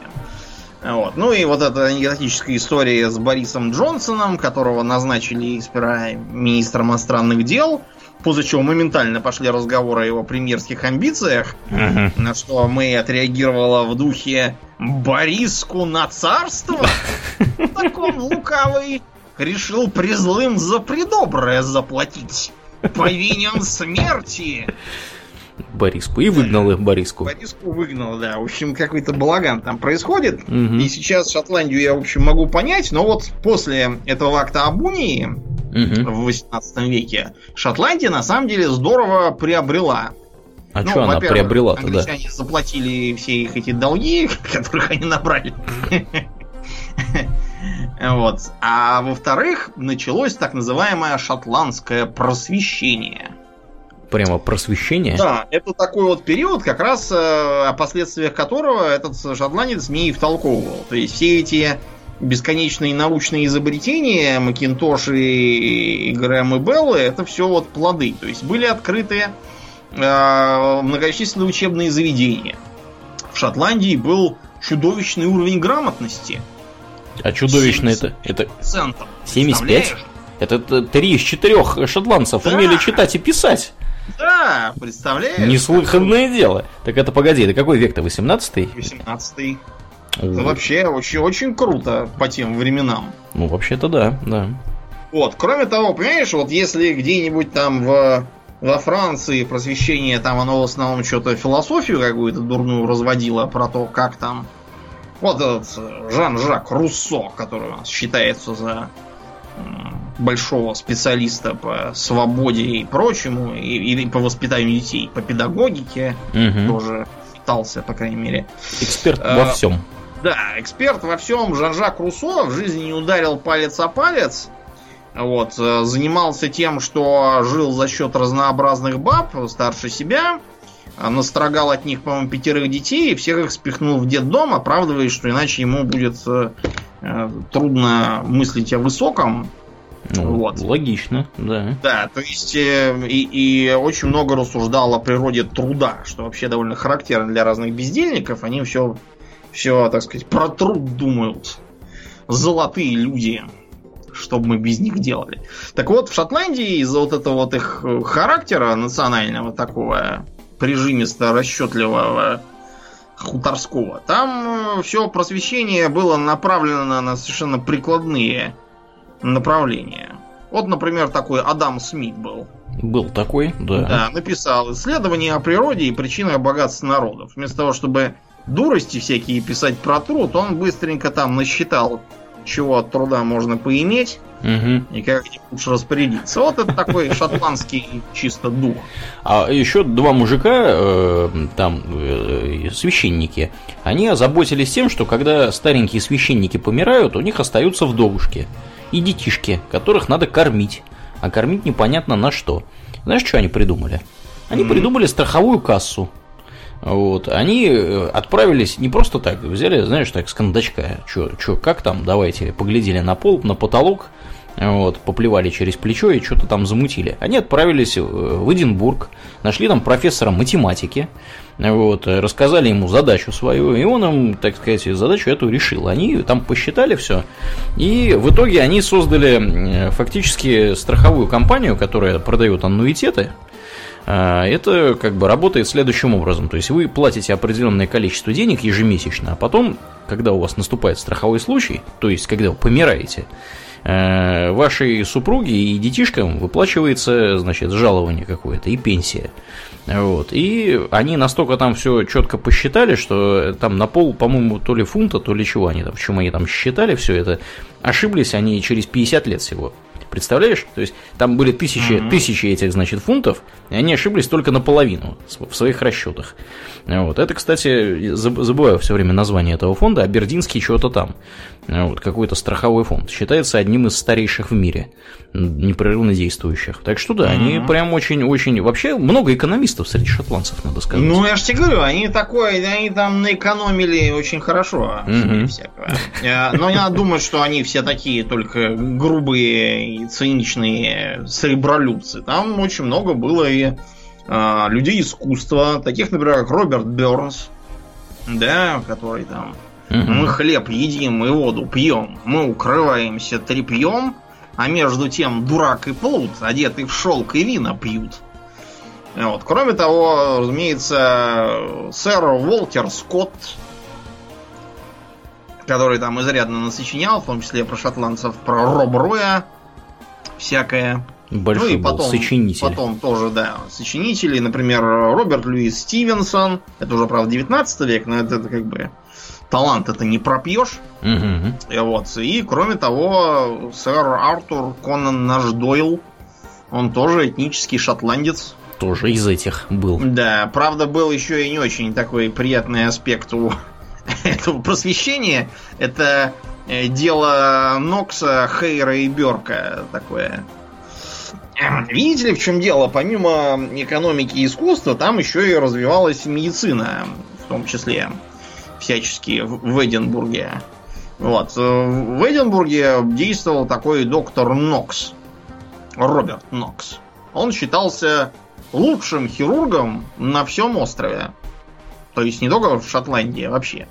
Вот. Ну и вот эта анекдотическая история с Борисом Джонсоном, которого назначили сперва министром иностранных дел, после чего моментально пошли разговоры о его премьерских амбициях, uh-huh. на что мы отреагировала в духе «Бориску на царство?» Так он лукавый решил призлым за предоброе заплатить. Повинен смерти. Бориску. И выгнал их Бориску. Бориску выгнал, да. В общем, какой-то балаган там происходит. Угу. И сейчас Шотландию я, в общем, могу понять, но вот после этого акта об унии угу. в 18 веке Шотландия на самом деле здорово приобрела. А ну, что она приобрела тогда? Они заплатили все их эти долги, которых они набрали. Вот. А во-вторых, началось так называемое шотландское просвещение. Прямо просвещение. Да, это такой вот период, как раз э, о последствиях которого этот шотландец мне и втолковывал. То есть все эти бесконечные научные изобретения Макинтош и Грэм и Беллы, это все вот плоды. То есть были открыты э, многочисленные учебные заведения. В Шотландии был чудовищный уровень грамотности. А чудовищно это? Это Центр. 75? Это три из четырех шотландцев Да. умели читать и писать. Да, представляешь? Неслыханное дело. Так это погоди, это какой век-то? 18-й? 18 О, Это вообще очень, очень круто по тем временам. Ну, вообще-то да, да. Вот, кроме того, понимаешь, вот если где-нибудь там в, во Франции просвещение, там оно в основном что-то философию какую-то дурную разводило про то, как там вот этот Жан-Жак Руссо, который у нас считается за большого специалиста по свободе и прочему, и, и по воспитанию детей, по педагогике, Мгм. тоже считался, по крайней мере. Эксперт Э, во всем. Да, эксперт во всем Жан-Жак Руссо в жизни не ударил палец о палец. Вот, э, занимался тем, что жил за счет разнообразных баб, старше себя, э, настрогал от них, по-моему, пятерых детей и всех их спихнул в детдом, оправдываясь, что иначе ему будет э, э, трудно мыслить о высоком. Ну, вот. Логично, да. Да, то есть э, и, и очень много рассуждал о природе труда, что вообще довольно характерно для разных бездельников. Они все, все, так сказать, про труд думают. Золотые люди. Что бы мы без них делали. Так вот, в Шотландии из-за вот этого вот их э, характера национального такого прижимисто расчетливого хуторского, там все просвещение было направлено на совершенно прикладные направления. Вот, например, такой Адам Смит был. Был такой, да. Да, написал исследование о природе и причинах богатства народов. Вместо того, чтобы дурости всякие писать про труд, он быстренько там насчитал, чего от труда можно поиметь Мгм. и как лучше распорядиться. Вот это такой шотландский чисто дух. А еще два мужика, э, там, э, священники, они озаботились тем, что когда старенькие священники помирают, у них остаются вдовушки и детишки, которых надо кормить. А кормить непонятно на что. Знаешь, что они придумали? Они придумали страховую кассу. Вот. Они э, отправились не просто так, взяли, знаешь, так с кондачка. Чё, чё, как там, давайте, поглядели на пол, на потолок, вот, поплевали через плечо и что-то там замутили. Они отправились э, в Эдинбург, нашли там профессора математики, вот, рассказали ему задачу свою, и он им, так сказать, задачу эту решил. Они там посчитали все, и в итоге они создали фактически страховую компанию, которая продает аннуитеты, а, это как бы работает следующим образом. То есть вы платите определенное количество денег ежемесячно, а потом, когда у вас наступает страховой случай, то есть когда вы помираете, вашей супруге и детишкам выплачивается, значит, жалование какое-то и пенсия. Вот. И они настолько там все четко посчитали, что там на пол, по-моему, то ли фунта, то ли чего они там, в чем они там считали все это, ошиблись они через 50 лет всего. Представляешь? То есть там были тысячи, Мгм. тысячи этих, значит, фунтов, и они ошиблись только наполовину в своих расчетах. Вот. Это, кстати, заб- забываю все время название этого фонда, Абердинский чего-то там. Вот, какой-то страховой фонд. Считается одним из старейших в мире, непрерывно действующих. Так что да, они Мгм. прям очень-очень... Вообще много экономистов среди шотландцев, надо сказать. Ну, я же тебе говорю, они такое, они там наэкономили очень хорошо себе всякого. Э, Но не надо думать, что они все такие только грубые и циничные сребролюбцы. Там очень много было и а, людей искусства, таких, например, как Роберт Бернс, да, который там мы хлеб едим и воду пьем, мы укрываемся тряпьем, а между тем дурак и плут, одетый в шелк и вина пьют. Вот. Кроме того, разумеется, сэр Уолтер Скотт, который там изрядно насочинял, в том числе про шотландцев, про Роб Роя, всякое. Большой ну и был потом, сочинитель. потом тоже, да, сочинители, например, Роберт Льюис Стивенсон, это уже, правда, 19 век, но это, это как бы талант это не пропьешь. Мгм. И вот. И кроме того, сэр Артур Конан наш Дойл, он тоже этнический шотландец. Тоже из этих был. Да, правда, был еще и не очень такой приятный аспект у этого просвещения. Это э, дело Нокса, Хейра и Берка такое. видите ли, в чем дело? Помимо экономики и искусства, там еще и развивалась медицина, в том числе всячески в Эдинбурге. Вот. В Эдинбурге действовал такой доктор Нокс. Роберт Нокс. Он считался лучшим хирургом на всем острове. То есть не только в Шотландии, а вообще.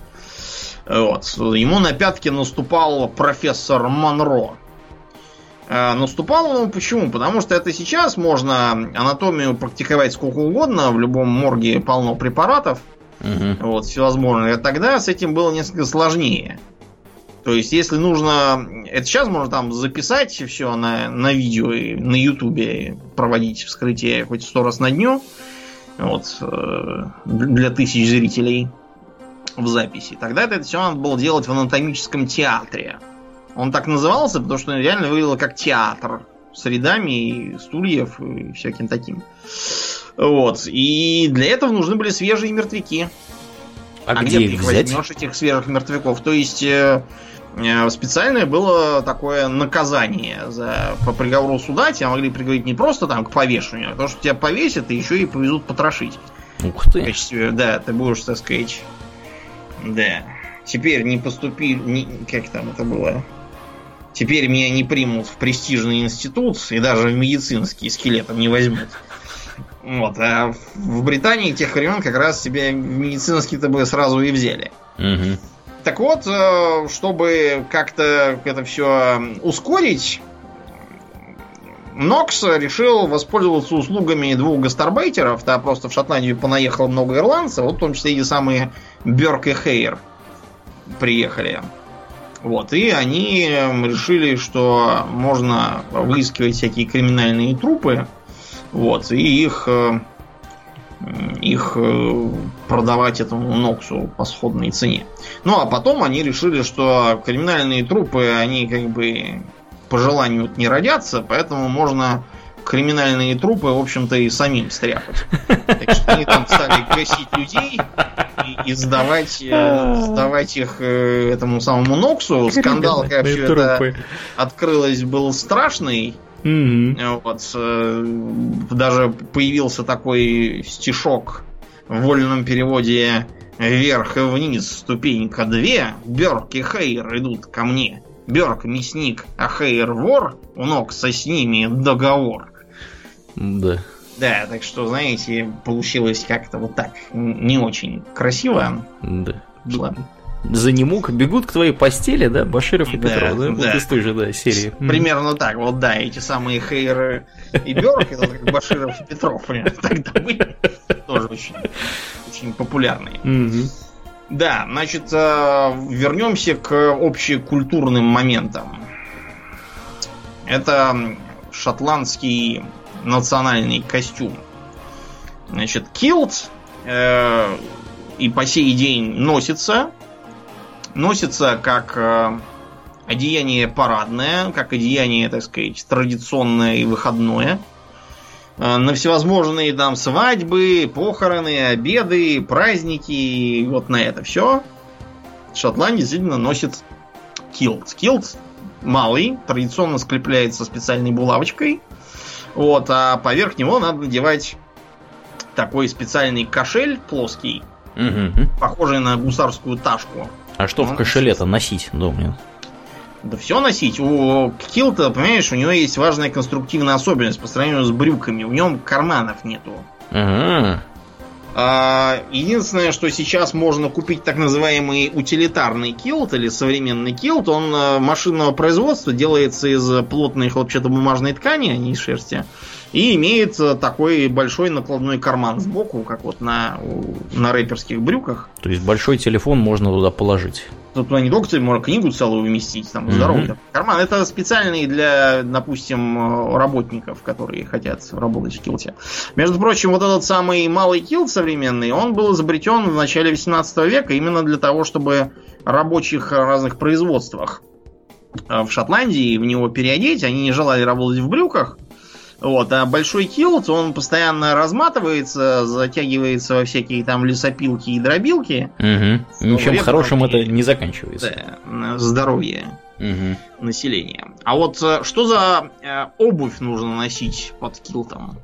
Вот. Ему на пятки наступал профессор Монро. Э, наступал он почему? Потому что это сейчас можно анатомию практиковать сколько угодно, в любом морге полно препаратов, угу. вот, всевозможных. А тогда с этим было несколько сложнее. То есть, если нужно... Это сейчас можно там записать все на, на видео и на ютубе проводить вскрытие хоть сто раз на дню. Вот. Э, для тысяч зрителей в записи. Тогда это все надо было делать в анатомическом театре. Он так назывался, потому что он реально выглядел как театр с рядами и стульев и всяким таким. Вот. И для этого нужны были свежие мертвяки. А, а где, где их взять? возьмешь этих свежих мертвяков? То есть э, э, специальное было такое наказание за по приговору суда. Тебя могли приговорить не просто там к повешению, а то, что тебя повесят и еще и повезут потрошить. Ух ты. В качестве, да, ты будешь, так сказать, да. Теперь не поступи, не, как там это было? Теперь меня не примут в престижный институт и даже в медицинский скелетом не возьмут. Вот, а в Британии тех времен как раз себя в медицинский-то бы сразу и взяли. Угу. Так вот, э, чтобы как-то это все ускорить, Нокс решил воспользоваться услугами двух гастарбайтеров. Да, просто в Шотландию понаехало много ирландцев, вот в том числе и самые Берк и Хейр приехали. Вот, и они решили, что можно выискивать всякие криминальные трупы, вот, и их, э, их э, продавать этому Ноксу по сходной цене. Ну, а потом они решили, что криминальные трупы, они как бы по желанию не родятся, поэтому можно криминальные трупы, в общем-то, и самим стряпать. Так что они там стали гасить людей и, и сдавать, э, сдавать их э, этому самому Ноксу. Скандал, как все это открылось, был страшный. Mm-hmm. Вот, даже появился такой стишок в вольном переводе вверх и вниз, ступенька две, Берк и Хейр идут ко мне. Берк мясник, а Хейр вор, у Нокса с ними договор. Да. Да, так что, знаете, получилось как-то вот так не очень красиво. Да. Ладно. За немук бегут к твоей постели, да, Баширов и да, Петров, да? да? Вот из той же, да, серии. Примерно так, вот да, эти самые Хейры и Берг, это как Баширов и Петров, тогда были тоже очень, очень популярные. Да, значит, э, вернемся к общекультурным моментам. Это шотландский национальный костюм. Значит, килт э, и по сей день носится. Носится как э, одеяние парадное, как одеяние, так сказать, традиционное и выходное. Э, на всевозможные там свадьбы, похороны, обеды, праздники, вот на это все. Шотландия действительно носит килт. Килт малый, традиционно скрепляется специальной булавочкой – вот, а поверх него надо надевать такой специальный кошель плоский, угу. похожий на гусарскую ташку. А что Он в кошеле-то носить, думаю? Да все носить. У килта, понимаешь, у него есть важная конструктивная особенность по сравнению с брюками. В нем карманов нету. Ага. А, единственное, что сейчас можно купить так называемый утилитарный килт или современный килт, он э, машинного производства делается из плотной хлопчатобумажной ткани, а не из шерсти, и имеет э, такой большой накладной карман сбоку, как вот на, на рэперских брюках. То есть большой телефон можно туда положить. Тут туда не только ты можно книгу целую вместить, там, здоровый mm-hmm. карман. Это специальный для, допустим, работников, которые хотят работать в килте. Между прочим, вот этот самый малый килт современный, он был изобретен в начале 18 века именно для того, чтобы рабочих разных производствах э, в Шотландии в него переодеть. Они не желали работать в брюках, вот, а большой килт, он постоянно разматывается, затягивается во всякие там лесопилки и дробилки. Угу. Ничем хорошим это не заканчивается. Да, здоровье. угу. населения. А вот э, что за э, обувь нужно носить под килтом?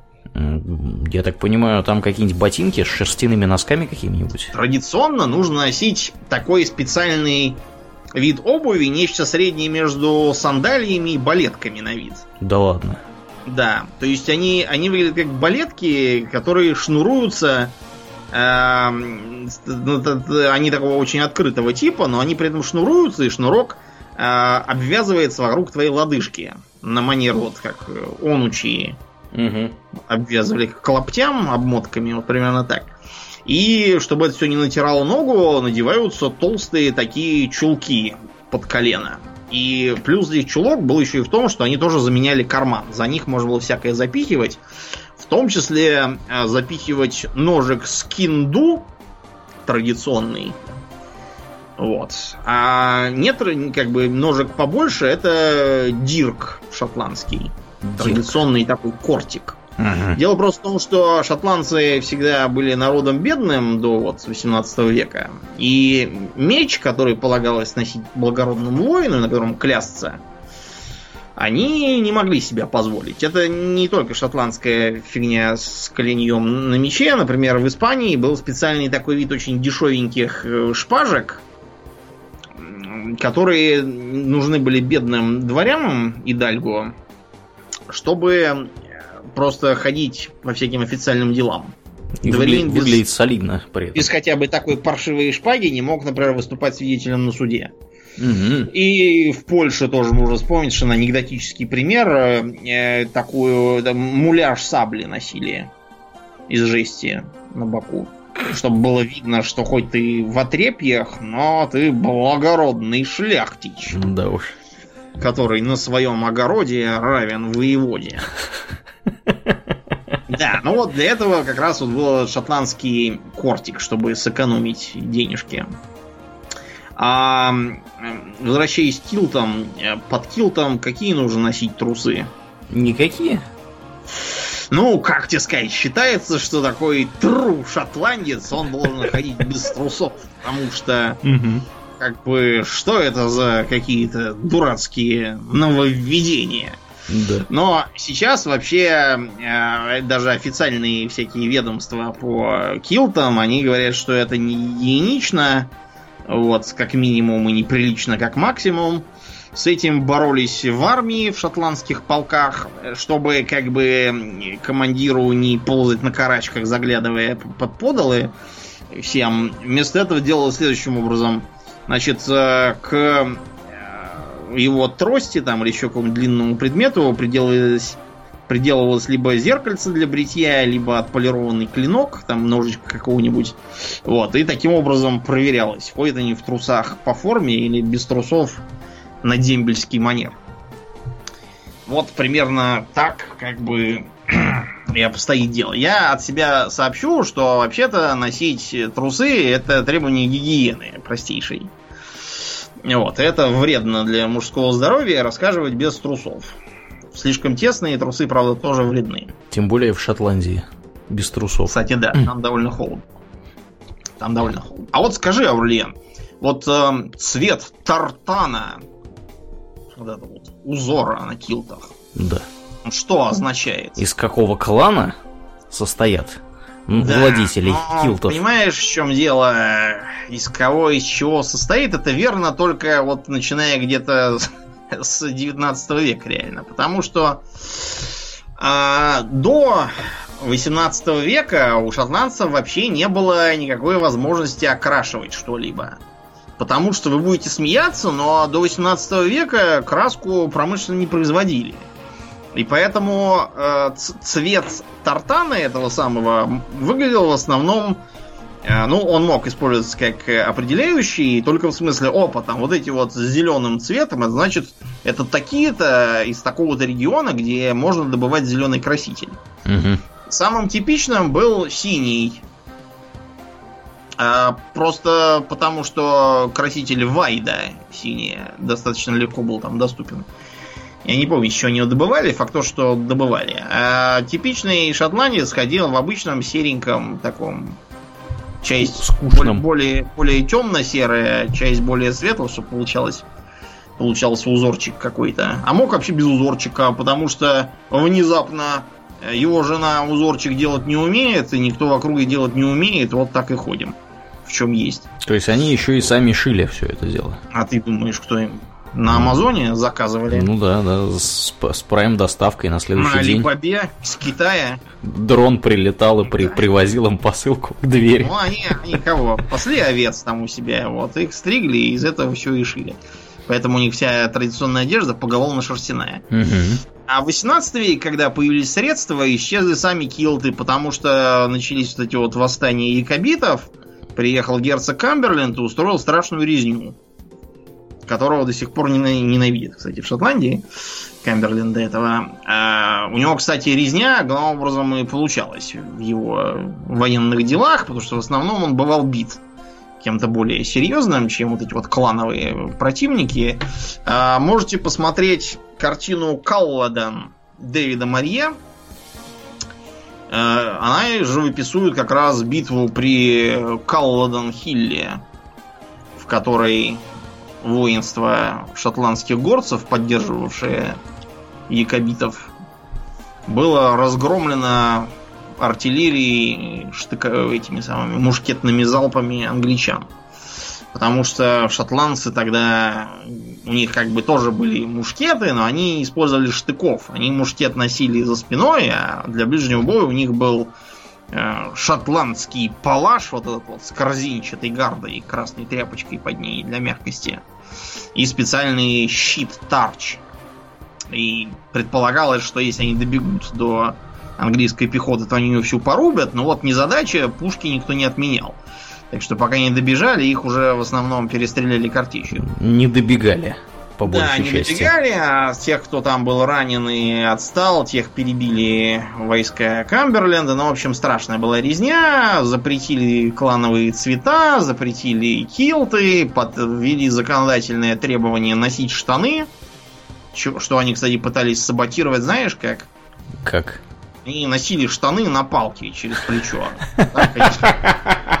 Я так понимаю, там какие-нибудь ботинки с шерстяными носками какими-нибудь? Традиционно нужно носить такой специальный вид обуви, нечто среднее между сандалиями и балетками на вид. Да ладно. Да, то есть они, они выглядят как балетки, которые шнуруются э, они такого очень открытого типа, но они при этом шнуруются, и шнурок э, обвязывается вокруг твоей лодыжки. На манер вот как онучи угу. обвязывали к локтям обмотками, вот примерно так. И чтобы это все не натирало ногу, надеваются толстые такие чулки под колено. И плюс здесь чулок был еще и в том, что они тоже заменяли карман. За них можно было всякое запихивать. В том числе э, запихивать ножик скинду традиционный. Вот. А нет, как бы ножик побольше, это дирк шотландский. Дирк. Традиционный такой кортик. Угу. Дело просто в том, что шотландцы всегда были народом бедным до вот 18 века. И меч, который полагалось носить благородному воину, на котором клясться, они не могли себя позволить. Это не только шотландская фигня с коленьем на мече. Например, в Испании был специальный такой вид очень дешевеньких э, шпажек, которые нужны были бедным дворянам и дальго, чтобы просто ходить по всяким официальным делам. И Дворянин без, выглядит солидно при этом. Без хотя бы такой паршивой шпаги не мог, например, выступать свидетелем на суде. Угу. И в Польше тоже можно вспомнить, что на анекдотический пример э, такую да, муляж сабли носили из жести на боку. Чтобы было видно, что хоть ты в отрепьях, но ты благородный шляхтич. Да уж. Который на своем огороде равен воеводе. Да, ну вот для этого как раз вот был шотландский кортик, чтобы сэкономить денежки. А возвращаясь к килтам, э, под килтом какие нужно носить трусы? Никакие. Ну, как тебе сказать, считается, что такой тру шотландец, он должен ходить без трусов, потому что, как бы, что это за какие-то дурацкие нововведения? Да. Но сейчас вообще э, даже официальные всякие ведомства по килтам, они говорят, что это не гигиенично, вот, как минимум, и неприлично, как максимум. С этим боролись в армии, в шотландских полках, чтобы как бы командиру не ползать на карачках, заглядывая под подолы всем. Вместо этого делалось следующим образом. Значит, э, к его трости там или еще какому-нибудь длинному предмету приделывалось, приделывалось либо зеркальце для бритья, либо отполированный клинок, там ножичка какого-нибудь. Вот, и таким образом проверялось, ходят они в трусах по форме или без трусов на дембельский манер. Вот примерно так, как бы и обстоит дело. Я от себя сообщу, что вообще-то носить трусы это требование гигиены простейшей. Вот, это вредно для мужского здоровья рассказывать без трусов. Слишком тесные трусы, правда, тоже вредны. Тем более в Шотландии. Без трусов. Кстати, да, там довольно холодно. Там довольно холодно. А вот скажи, Аурлиен, вот э, цвет тартана, вот это вот узора на килтах. Да. Что означает? Из какого клана состоят да, владетелей но, килтов. Понимаешь, в чем дело? Из кого, из чего состоит, это верно только вот начиная где-то с 19 века реально. Потому что а, до 18 века у шотландцев вообще не было никакой возможности окрашивать что-либо. Потому что вы будете смеяться, но до 18 века краску промышленно не производили. И поэтому э, цвет тартана этого самого выглядел в основном э, ну, он мог использоваться как определяющий, только в смысле опыта. Вот эти вот с зеленым цветом, это значит, это такие-то из такого-то региона, где можно добывать зеленый краситель. Угу. Самым типичным был синий. А, просто потому, что краситель Вайда синий достаточно легко был там доступен. Я не помню, еще не добывали, факт то, что добывали. А типичный шотландец ходил в обычном сереньком таком часть более, более, более темно-серая, часть более светлая, чтобы получалось получался узорчик какой-то. А мог вообще без узорчика, потому что внезапно его жена узорчик делать не умеет, и никто в округе делать не умеет, вот так и ходим. В чем есть. То есть они еще и сами шили все это дело. А ты думаешь, кто им на Амазоне заказывали? Ну да, да, с, с прайм доставкой на следующий на день. Алибабе, с Китая. Дрон прилетал и при, да. привозил им посылку к двери. Ну они, они кого? Пасли овец там у себя, вот их стригли и из этого все и шили. Поэтому у них вся традиционная одежда поголовно шерстяная. Угу. А в 18 веке, когда появились средства, исчезли сами килты, потому что начались вот эти вот восстания якобитов. Приехал герцог Камберленд и устроил страшную резню, которого до сих пор ненавидит, кстати, в Шотландии. Камберленда этого. А у него, кстати, резня главным образом и получалась в его военных делах, потому что в основном он бывал бит кем-то более серьезным, чем вот эти вот клановые противники. А, можете посмотреть картину Калладан Дэвида Марье. А, она живописует как раз битву при Калладан-Хилле, в которой воинство шотландских горцев, поддерживавшее якобитов, было разгромлено артиллерией, штыка, этими самыми мушкетными залпами англичан. Потому что шотландцы тогда, у них как бы тоже были мушкеты, но они использовали штыков. Они мушкет носили за спиной, а для ближнего боя у них был э, шотландский палаш, вот этот вот с корзинчатой гардой и красной тряпочкой под ней для мягкости. И специальный щит Тарч. И предполагалось, что если они добегут до английской пехоты, то они ее всю порубят. Но вот незадача, пушки никто не отменял. Так что пока не добежали, их уже в основном перестреляли картечью. Не добегали, по большей да, не части. добегали, а тех, кто там был ранен и отстал, тех перебили войска Камберленда. Ну, в общем, страшная была резня. Запретили клановые цвета, запретили килты, подвели законодательное требование носить штаны. Что они, кстати, пытались саботировать, знаешь как? Как? Они носили штаны на палке через плечо. Так, конечно.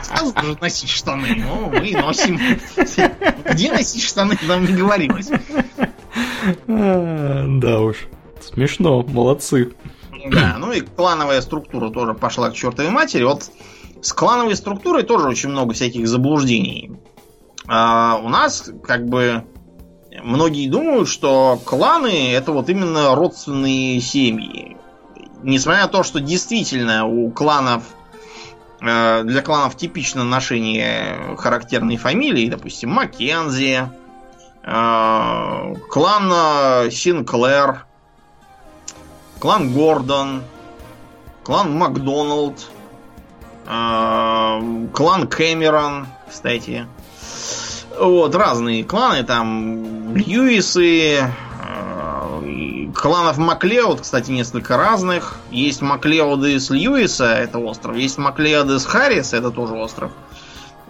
Сразу же носить штаны. Ну, мы носим. Где носить штаны, нам не говорилось. Да уж. Смешно, молодцы. Да, ну и клановая структура тоже пошла к чертовой матери. Вот с клановой структурой тоже очень много всяких заблуждений. А у нас как бы многие думают, что кланы это вот именно родственные семьи несмотря на то, что действительно у кланов э, для кланов типично ношение характерной фамилии, допустим, Маккензи, э, клан Синклер, клан Гордон, клан Макдоналд, э, клан Кэмерон, кстати. Вот, разные кланы, там Льюисы, кланов Маклеод, кстати, несколько разных. Есть Маклеоды с Льюиса, это остров. Есть Маклеоды с Харриса, это тоже остров.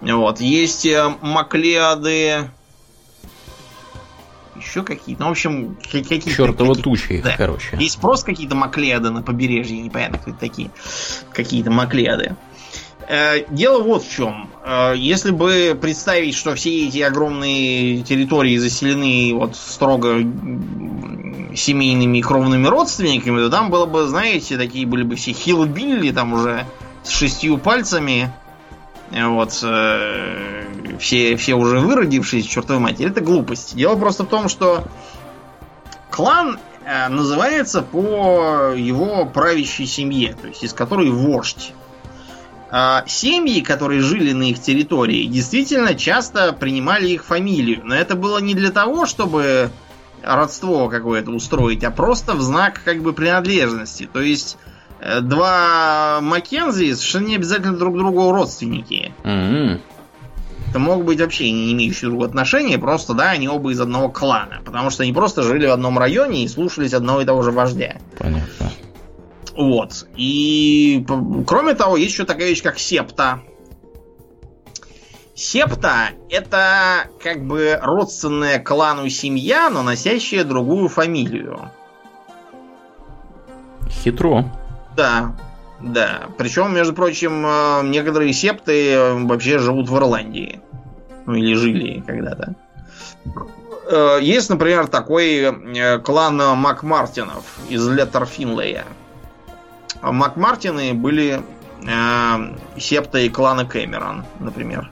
Вот. Есть э, Маклеоды... Еще какие-то. Ну, в общем, какие-то... Чертова какие тучи, да. короче. Есть просто какие-то Маклеоды на побережье, непонятно, кто это такие. Какие-то Маклеоды. Э, дело вот в чем. Э, если бы представить, что все эти огромные территории заселены вот строго семейными кровными родственниками, то там было бы, знаете, такие были бы все хилбилли там уже с шестью пальцами. Э, вот все, все уже выродившись, чертовой матери, это глупость. Дело просто в том, что клан называется по его правящей семье, то есть из которой вождь. А, семьи, которые жили на их территории, действительно часто принимали их фамилию. Но это было не для того, чтобы родство какое-то устроить, а просто в знак как бы принадлежности. То есть э, два Маккензи совершенно не обязательно друг другу родственники. Mm-hmm. Это могут быть вообще не имеющие друг отношения, просто, да, они оба из одного клана. Потому что они просто жили в одном районе и слушались одного и того же вождя. Понятно. Вот. И кроме того, есть еще такая вещь, как септа. Септа это как бы родственная клану семья, но носящая другую фамилию. Хитро. Да, да. Причем, между прочим, э, некоторые септы вообще живут в Ирландии. Ну или жили когда-то. э, есть, например, такой э, клан Макмартинов из Леттер Финлея. Макмартины были э, септой клана Кэмерон, например.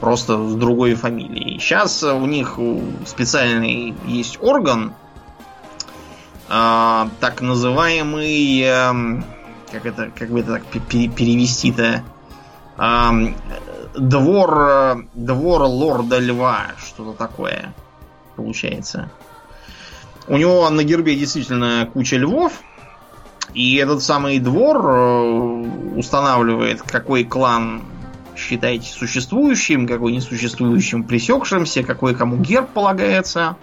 Просто с другой фамилией. Сейчас у них специальный есть орган, э, так называемый, э, как это, как бы это так перевести-то, э, двор, двор лорда льва, что-то такое получается. У него на гербе действительно куча львов, и этот самый двор э, устанавливает, какой клан считаете существующим, какой несуществующим, пресекшимся, какой кому герб полагается.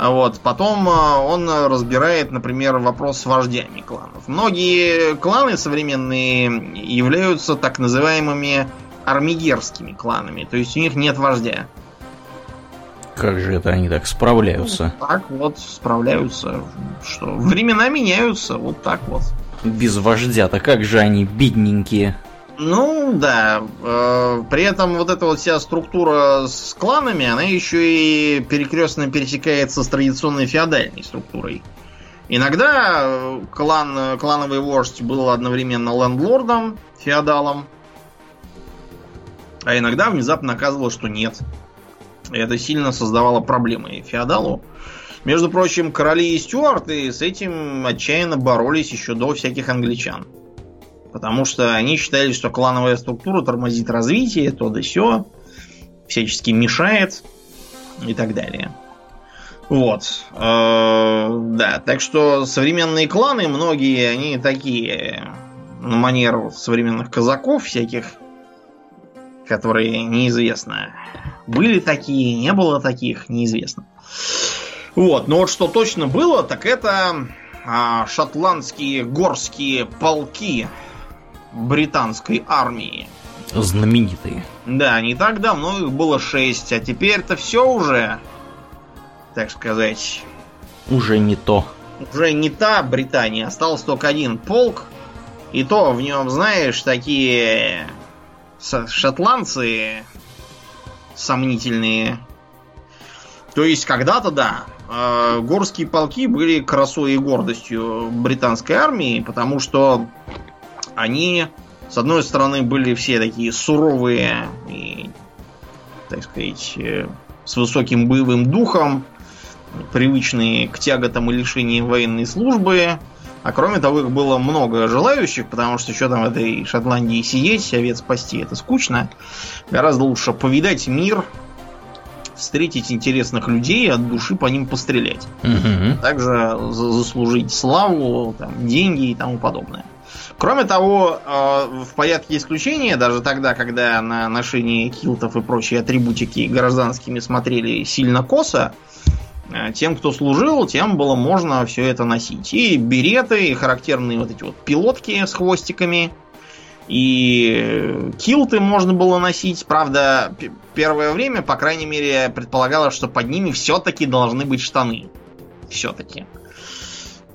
Вот. Потом э, он разбирает, например, вопрос с вождями кланов. Многие кланы современные являются так называемыми армигерскими кланами, то есть у них нет вождя. Как же это они так справляются? Ну, так вот справляются. Что времена меняются, вот так вот. Без вождя-то как же они бедненькие. Ну да, э, при этом вот эта вот вся структура с кланами, она еще и перекрестно пересекается с традиционной феодальной структурой. Иногда э, клан, клановый вождь был одновременно лендлордом, феодалом, а иногда внезапно оказывалось, что нет. Это сильно создавало проблемы феодалу. Между прочим, короли и стюарты с этим отчаянно боролись еще до всяких англичан. Потому что они считали, что клановая структура тормозит развитие, то да сё, всячески мешает и так далее. Вот. Э, да, так что современные кланы, многие, они такие на манер современных казаков всяких, которые неизвестно. Были такие, не было таких, неизвестно. Вот, но вот что точно было, так это а, шотландские горские полки британской армии. Знаменитые. Да, не так давно их было шесть, а теперь-то все уже, так сказать... Уже не то. Уже не та Британия, остался только один полк, и то в нем, знаешь, такие шотландцы сомнительные. То есть когда-то, да, э, горские полки были красой и гордостью британской армии, потому что они, с одной стороны, были все такие суровые и, так сказать, э, с высоким боевым духом, привычные к тяготам и лишениям военной службы, а кроме того, их было много желающих, потому что что там в этой Шотландии сидеть, овец спасти, это скучно. Гораздо лучше повидать мир, встретить интересных людей, от души по ним пострелять. Угу. Также заслужить славу, там, деньги и тому подобное. Кроме того, э, в порядке исключения, даже тогда, когда на ношение килтов и прочие атрибутики гражданскими смотрели сильно косо, тем, кто служил, тем было можно все это носить. И береты, и характерные вот эти вот пилотки с хвостиками, и килты можно было носить. Правда, первое время, по крайней мере, предполагалось, что под ними все-таки должны быть штаны. Все-таки.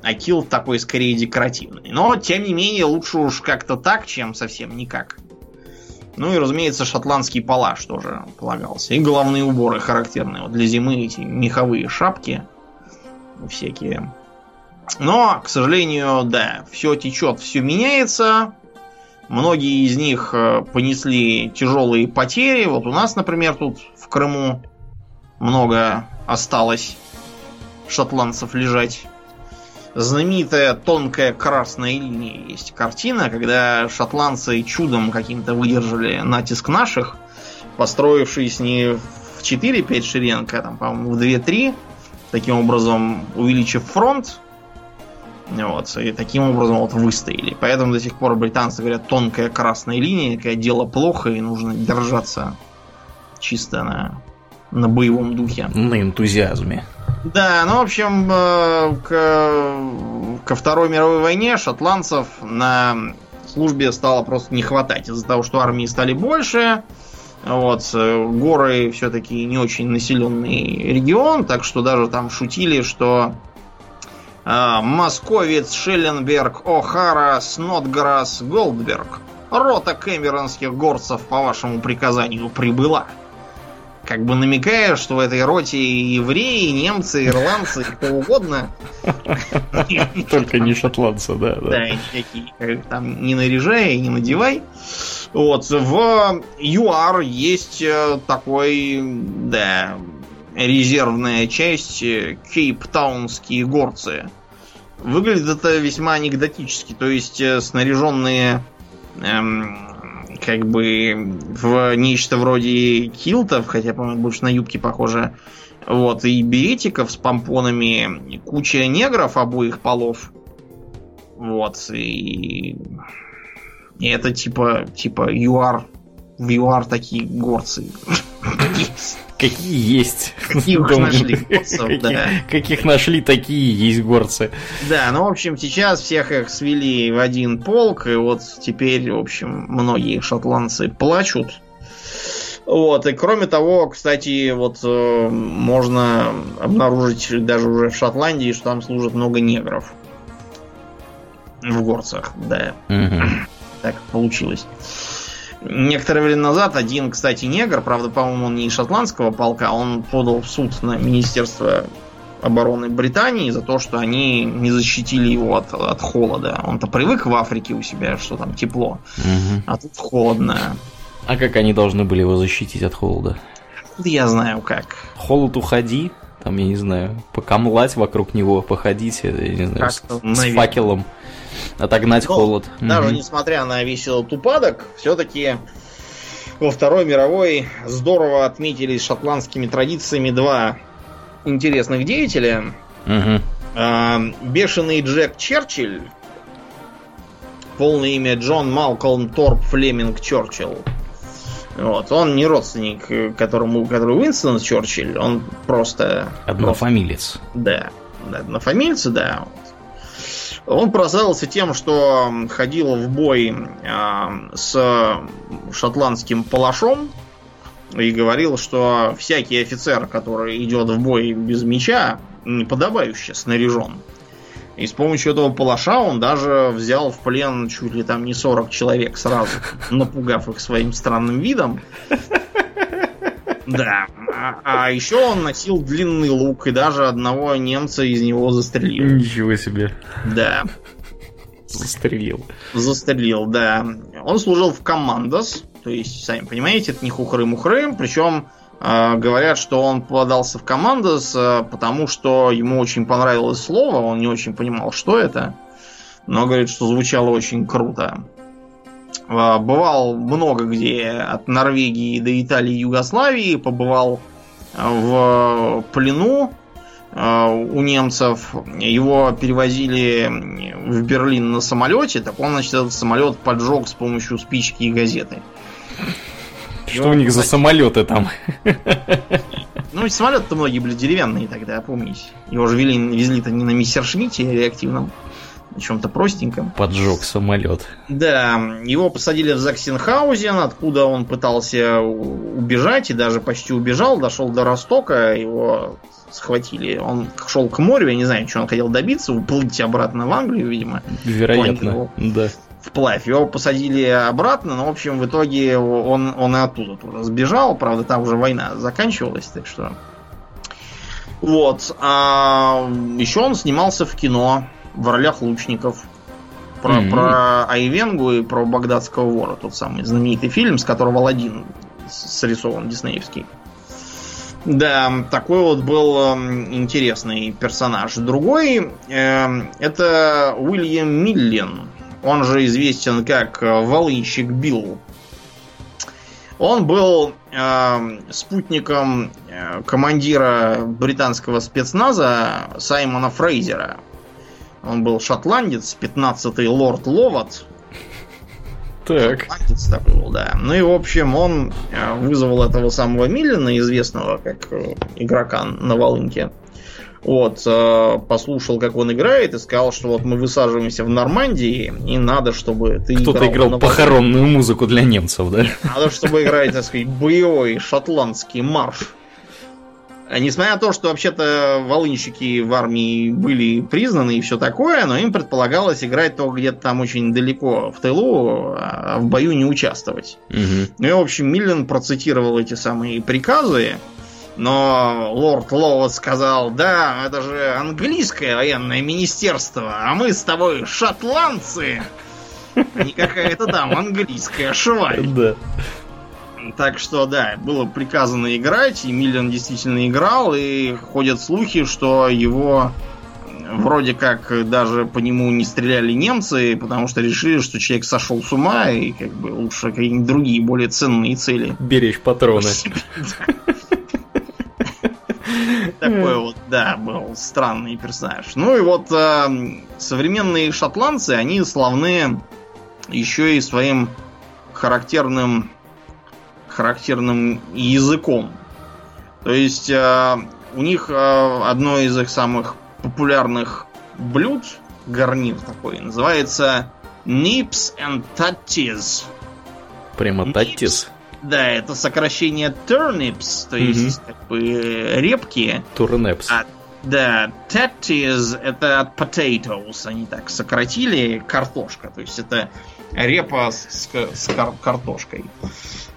А килт такой скорее декоративный. Но, тем не менее, лучше уж как-то так, чем совсем никак. Ну и, разумеется, шотландский палаш тоже полагался. И головные уборы характерные. Вот для зимы эти меховые шапки всякие. Но, к сожалению, да, все течет, все меняется. Многие из них э, понесли тяжелые потери. Вот у нас, например, тут в Крыму много осталось шотландцев лежать знаменитая тонкая красная линия есть картина, когда шотландцы чудом каким-то выдержали натиск наших, построившись не в 4-5 шеренг, а там, по-моему, в 2-3, таким образом увеличив фронт, вот, и таким образом вот выстояли. Поэтому до сих пор британцы говорят тонкая красная линия, когда дело плохо и нужно держаться чисто на, на боевом духе. На энтузиазме. Да, ну, в общем, э, к, ко Второй мировой войне шотландцев на службе стало просто не хватать из-за того, что армии стали больше. Вот, э, горы все-таки не очень населенный регион, так что даже там шутили, что э, Московец, Шелленберг, О'Хара, Снотграсс, Голдберг. Рота кэмеронских горцев по вашему приказанию прибыла. Как бы намекая, что в этой роте евреи, немцы, ирландцы, кто угодно. Только не шотландцы, да. Да, никакие. Там не наряжай, не надевай. Вот, в ЮАР есть э, такой, да, резервная часть э, Кейптаунские горцы. Выглядит это весьма анекдотически, то есть э, снаряженные эм, как бы в нечто вроде килтов, хотя, по-моему, больше на юбки похоже. Вот, и беретиков с помпонами, куча негров обоих полов. Вот, и... И это типа, типа ЮАР. В ЮАР такие горцы. Какие есть. Каких нашли горцев, да. Каких нашли, такие есть горцы. Да, ну, в общем, сейчас всех их свели в один полк, и вот теперь, в общем, многие шотландцы плачут. Вот, и кроме того, кстати, вот э, можно обнаружить даже уже в Шотландии, что там служат много негров. В горцах, да. Угу. Так получилось. Некоторое время назад один, кстати, негр, правда, по-моему, он не из шотландского полка, он подал в суд на Министерство обороны Британии за то, что они не защитили его от, от холода. Он-то привык в Африке у себя, что там тепло, угу. а тут холодно. А как они должны были его защитить от холода? Я знаю как. Холод уходи, там, я не знаю, покамлать вокруг него, походить, я не знаю, с, с факелом отогнать Но, холод. Даже угу. несмотря на весь этот упадок, все-таки во Второй мировой здорово отметились шотландскими традициями два интересных деятеля. Угу. Бешеный Джек Черчилль, полное имя Джон Малкольм Торп Флеминг Черчилл. Вот. Он не родственник, которому, который Уинстон Черчилль, он просто... Однофамилец. Просто, да. Однофамильцы, да. Он прославился тем, что ходил в бой э, с шотландским палашом и говорил, что всякий офицер, который идет в бой без меча, неподобающе снаряжен. И с помощью этого палаша он даже взял в плен чуть ли там не 40 человек сразу, напугав их своим странным видом. Да. А, а еще он носил длинный лук, и даже одного немца из него застрелил. Ничего себе. Да. Застрелил. Застрелил, да. Он служил в командос, то есть, сами понимаете, это не хухры-мухры, причем э, говорят, что он подался в командос, э, потому что ему очень понравилось слово, он не очень понимал, что это, но говорит, что звучало очень круто. Э, бывал много где, от Норвегии до Италии и Югославии, побывал в плену э, у немцев. Его перевозили в Берлин на самолете, так он, значит, этот самолет поджег с помощью спички и газеты. Что у них за самолеты там? Ну, самолеты-то многие были деревянные тогда, помните. Его же вели, везли-то не на Мессершмитте реактивном, на чем-то простеньком. Поджег самолет. Да, его посадили в Заксенхаузен, откуда он пытался убежать и даже почти убежал, дошел до Ростока, его схватили. Он шел к морю, я не знаю, что он хотел добиться, уплыть обратно в Англию, видимо. Вероятно, да. Вплавь. Его посадили обратно, но, в общем, в итоге он, он и оттуда туда сбежал. Правда, там уже война заканчивалась, так что... Вот. А еще он снимался в кино в ролях лучников. Про, mm-hmm. про Айвенгу и про Багдадского вора. Тот самый знаменитый фильм, с которого Алладин срисован диснеевский. Да, такой вот был э, интересный персонаж. Другой э, это Уильям Миллен. Он же известен как Волынщик Билл. Он был э, спутником э, командира британского спецназа Саймона Фрейзера. Он был шотландец, 15-й лорд Ловат. Так. Шотландец такой был, да. Ну и, в общем, он э, вызвал этого самого Миллина, известного как э, игрока на волынке. Вот, э, послушал, как он играет, и сказал, что вот мы высаживаемся в Нормандии, и надо, чтобы ты Кто-то играл, играл похоронную музыку для немцев, да? Надо, чтобы играть, так сказать, боевой шотландский марш. А несмотря на то, что вообще-то волынщики в армии были признаны и все такое, но им предполагалось играть только где-то там очень далеко в тылу, а в бою не участвовать. Мгм. Ну и, в общем, Миллен процитировал эти самые приказы, но лорд Лоуд сказал, да, это же английское военное министерство, а мы с тобой шотландцы, не какая-то там английская шваль. Да. Так что, да, было приказано играть, и Миллен действительно играл, и ходят слухи, что его вроде как даже по нему не стреляли немцы, потому что решили, что человек сошел с ума, и как бы лучше какие-нибудь другие, более ценные цели. Беречь патроны. Такой вот, да, был странный персонаж. Ну и вот э, современные шотландцы, они славны еще и своим характерным характерным языком. То есть э, у них э, одно из их самых популярных блюд, гарнир такой, называется Nips and Tatties. Прямо таттис. Да, это сокращение turnips, то есть как бы репки. Турнепс. А, да, tatties это от potatoes, они так сократили, картошка. То есть это репа с, с кар- картошкой.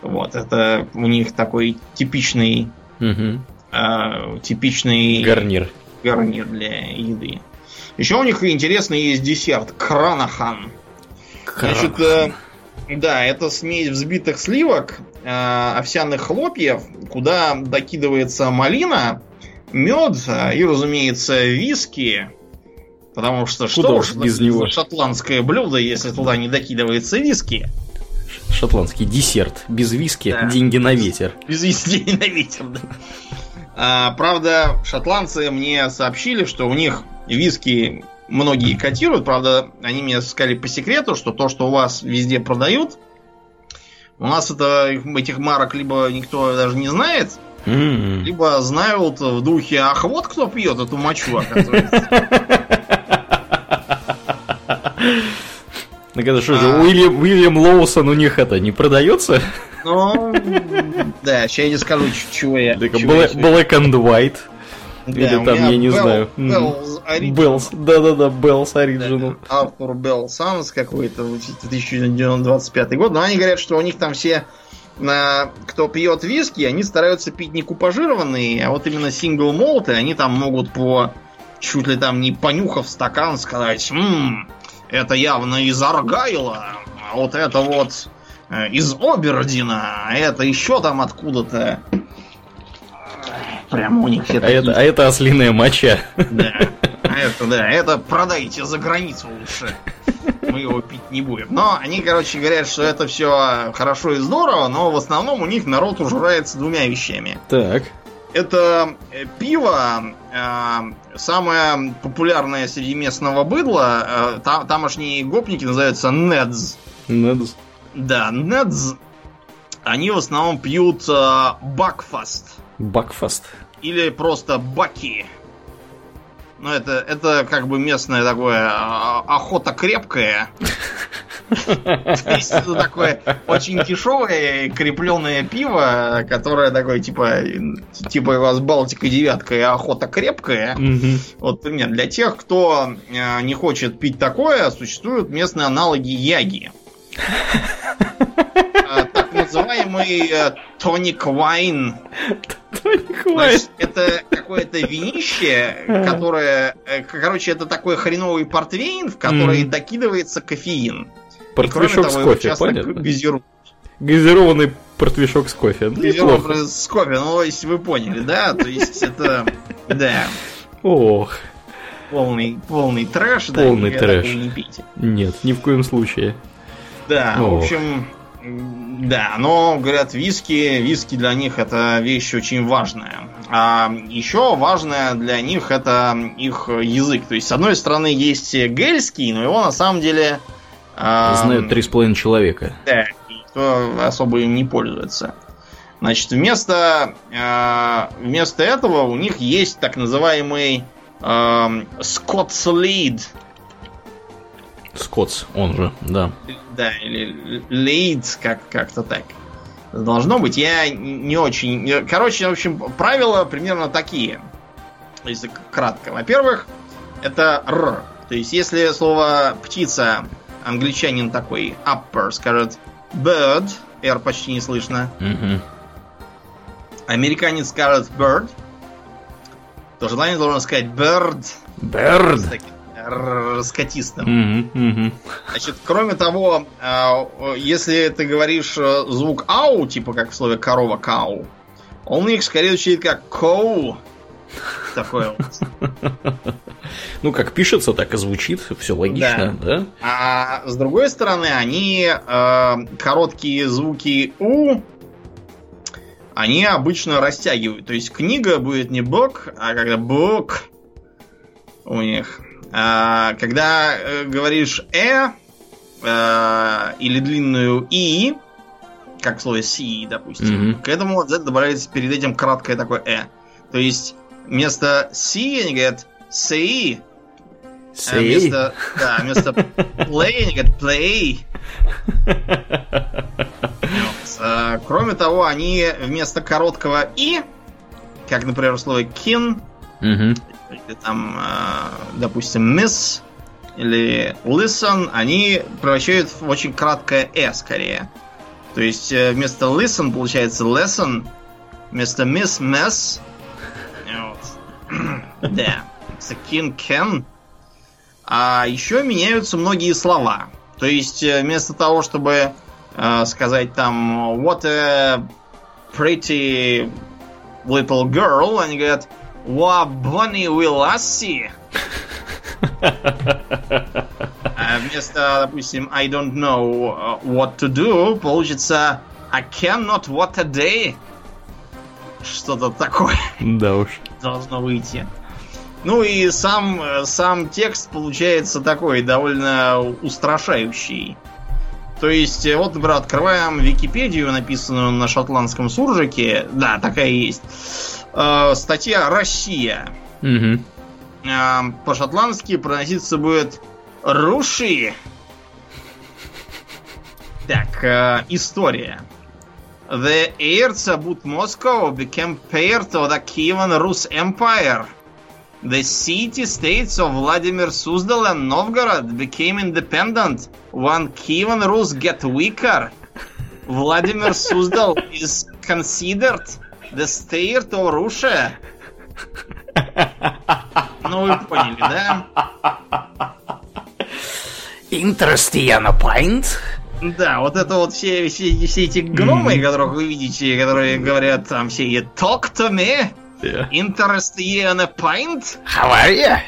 Вот, это у них такой типичный, Мгм. э, типичный Гарнир. гарнир для еды. Еще у них интересный есть десерт кранахан. Значит, э, да, это смесь взбитых сливок, э, овсяных хлопьев, куда докидывается малина, мед и, разумеется, виски. Потому что что Куда уж уж без это него? шотландское блюдо, если туда не докидывается виски. Шотландский десерт. Без виски, Да. деньги на ветер. Без виски на ветер, да. А, правда, шотландцы мне сообщили, что у них виски многие котируют. Правда, они мне сказали по секрету, что то, что у вас везде продают, у нас это, этих марок либо никто даже не знает, М. либо знают в духе, ах, вот кто пьет эту мочу, оказывается. Так это что же, А. William, William Lawson у них это не продается? Ну, да, сейчас я тебе скажу, чего я... Так, чего Black and White. Да, или там, я не Bell- знаю. Bell's. Да-да-да, Bell's Original. Arthur Bell & Sons какой-то, 1925 год. Но они говорят, что у них там все, на, кто пьет виски, они стараются пить не купажированные, а вот именно сингл молты. Они там могут по чуть ли там не понюхав стакан сказать, «Ммм, это явно из Аргайла, а вот это вот э, из Обердина, а это еще там откуда-то. Прямо у них все А такие это, а это ослиная моча. да. А Это да, это продайте за границу лучше. Мы его пить не будем. Но они, короче, говорят, что это все хорошо и здорово, но в основном у них народ ужирается двумя вещами. Так. Это э, пиво, э, самое популярное среди местного быдла. э, там, тамошние гопники называются недз. Надо... Да, недз. Они в основном пьют э, бакфаст. Бакфаст. или просто баки. Ну, это, это как бы местное такое а, охота крепкая. То есть это такое очень дешевое крепленное пиво, которое такое типа типа у вас Балтика девятка и охота крепкая. Вот пример. Для тех, кто э, не хочет пить такое, существуют местные аналоги яги. Называемый э, тоник вайн Значит, это какое-то винище, которое... э, Короче, это такой хреновый портвейн, в который Мгм. докидывается кофеин. Портвейшок с кофе, понятно? газируют. Газированный портвейшок с кофе. Газированный с кофе, ну, если вы поняли, да? То есть это... Да, Ох, полный, полный трэш. да, Полный трэш. Не пейте. нет, ни в коем случае. Да, в Ох. общем, м, да, но говорят, виски, виски для них это вещь очень важная. А еще важная для них это их язык. То есть, с одной стороны, есть гельский, но его на самом деле а, Знают три с половиной человека. да, никто особо им не пользуется. Значит, вместо, э, вместо этого у них есть так называемый эм, Scots Lead. Скотс, он же, да. Да, или Lead, как, как-то так. должно быть. Я не очень... Короче, в общем, правила примерно такие. Если кратко. Во-первых, это «р». То есть, если слово «птица» англичанин такой upper скажет bird, R почти не слышно. Мгм. Американец скажет bird, то желание должен сказать bird Bird. Таким р- скатистым. Мгм, мгм. Значит, кроме того, э, если ты говоришь э, звук ау, типа как в слове корова кау, он их скорее звучит как коу. Такое вот. Ну, как пишется, так и звучит. Все логично, да? А с другой стороны, они э, короткие звуки у они обычно растягивают. То есть книга будет не бок, а когда бок у них. А, когда э, говоришь э, э, или длинную и, как в слове си, допустим, Мгм. к этому обязательно добавляется перед этим краткое такое э. То есть вместо си они говорят си, а вместо, да, вместо play они говорят play. Вот. А, Кроме того, они вместо короткого и, как, например, в слове kin, Мгм. Или там, а, допустим, miss, или listen, они превращают в очень краткое э скорее. То есть э, вместо listen получается lesson, вместо miss mess. Да. Вместо kin can. А еще меняются многие слова. То есть э, вместо того, чтобы э, сказать там what a pretty little girl, они говорят Will I see? А вместо, допустим, I don't know uh, what to do, получится I cannot what a day. Что-то такое Да уж. должно выйти. Ну и сам, сам текст получается такой довольно устрашающий. То есть, э, вот, например, открываем Википедию, написанную на шотландском суржике. Да, такая есть. Э, статья «Россия». Мгм. Э, по-шотландски проноситься будет «Руши». Так, э, история. The heirs about Moscow became part of the Kievan Rus Empire. The city-states of Vladimir Suzdal and Novgorod became independent when Kievan Rus get weaker. Vladimir Suzdal is considered the state of Russia. Ну, вы поняли, да? Interesting point. Да, вот это вот все, все, все эти гномы, которых вы видите, которые говорят там все talk to me, interest you in a pint, How are you?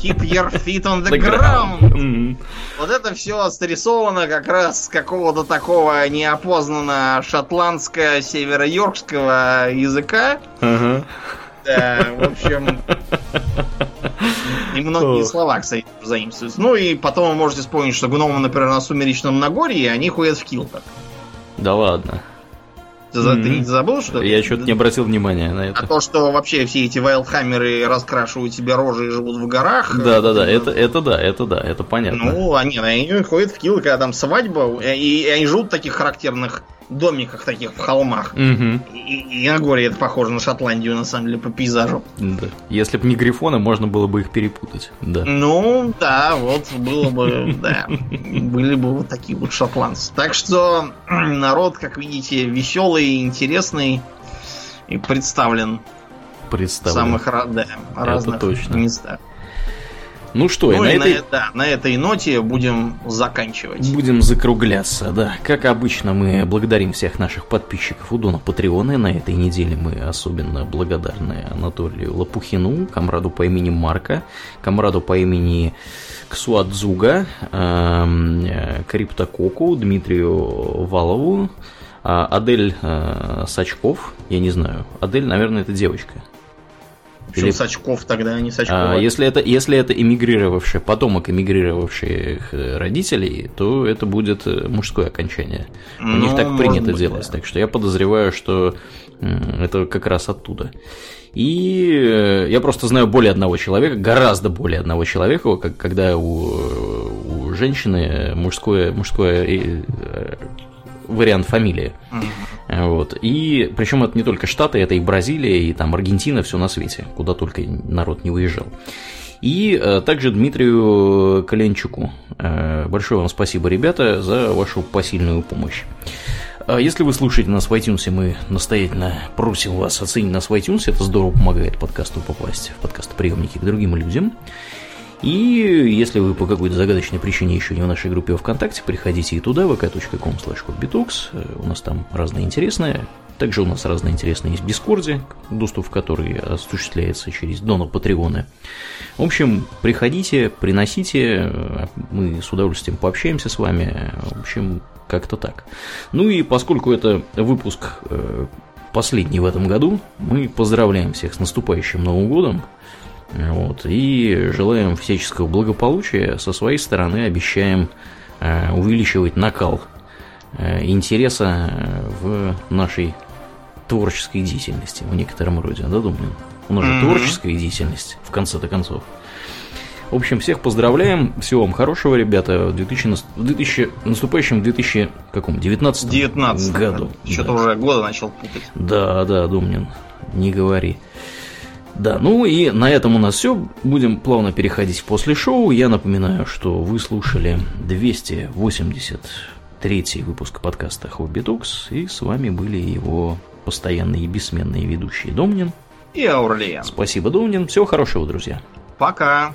Keep your feet on the, The ground. ground. Мгм. Вот это все срисовано как раз с какого-то такого неопознанно шотландско-северо-йоркского языка. Ага. Да, в общем... И многие слова, кстати, заимствуются. Ну и потом вы можете вспомнить, что гномы, например, на Сумеречном Нагорье, они ходят в килтах. Да ладно. Ты, за- ты не забыл, что? Я что-то не обратил внимания на А это. то, что вообще все эти вайлдхаммеры раскрашивают себе рожи и живут в горах. Да, да, да, э, это, это да, это да, это понятно. Ну, они, они ходят в килы, когда там свадьба, и, и они живут в таких характерных домиках таких в холмах. Мгм. И, и на горе это похоже на Шотландию, на самом деле, по пейзажу. Да. Если бы не грифоны, можно было бы их перепутать. Да. Ну, да, вот было бы, да, были бы вот такие вот шотландцы. Так что народ, как видите, веселый, интересный и представлен в Представлю. самых да, разных точно. местах. Ну что, и Ну на и этой... на, э- да, на этой ноте будем заканчивать. Будем закругляться, да. Как обычно, мы благодарим всех наших подписчиков у Дона Патреона. И на этой неделе мы особенно благодарны Анатолию Лопухину, комраду по имени Марка, комраду по имени Ксуадзуга, эм, э, Криптококу, Дмитрию Валову, а, Адель э, Сачков, я не знаю. Адель, наверное, это девочка. Почему Или- Сачков тогда, а не Сачкова? А, если это, если это эмигрировавший, потомок эмигрировавших э, родителей, то это будет э, мужское окончание. У Ну, них так принято быть, делать. да. Так что я подозреваю, что это как раз оттуда. И э, я просто знаю более одного человека, гораздо более одного человека, когда у, у женщины мужское, мужское вариант фамилии. Вот. И причем это не только Штаты, это и Бразилия, и там Аргентина, все на свете, куда только народ не выезжал. И э, также Дмитрию Коленчуку. Э, большое вам спасибо, ребята, за вашу посильную помощь. А если вы слушаете нас в iTunes, мы настоятельно просим вас оценить нас в iTunes. Это здорово помогает подкасту попасть в подкастоприемники к другим людям. И если вы по какой-то загадочной причине еще не в нашей группе ВКонтакте, приходите и туда, vk.com slash У нас там разное интересное. Также у нас разное интересное есть в Дискорде, доступ в который осуществляется через донор Патреоны. В общем, приходите, приносите, мы с удовольствием пообщаемся с вами. В общем, как-то так. Ну и поскольку это выпуск э, последний в этом году, мы поздравляем всех с наступающим Новым годом. Вот, и желаем всяческого благополучия. Со своей стороны обещаем э, увеличивать накал э, интереса э, в нашей творческой деятельности в некотором роде, да, думаю? У нас же mm-hmm. творческая деятельность, в конце-то концов. В общем, всех поздравляем. Всего вам хорошего, ребята. В 2000, в 2000, наступающем 2000, каком, 19 19 году. Что-то да. уже года начал путать. Да, да, Думнин, не говори. Да, ну и на этом у нас все. Будем плавно переходить после шоу. Я напоминаю, что вы слушали 283 выпуск подкаста Хобби Токс, и с вами были его постоянные и бессменные ведущие Домнин и Аурлиен. Спасибо, Домнин. Всего хорошего, друзья. Пока.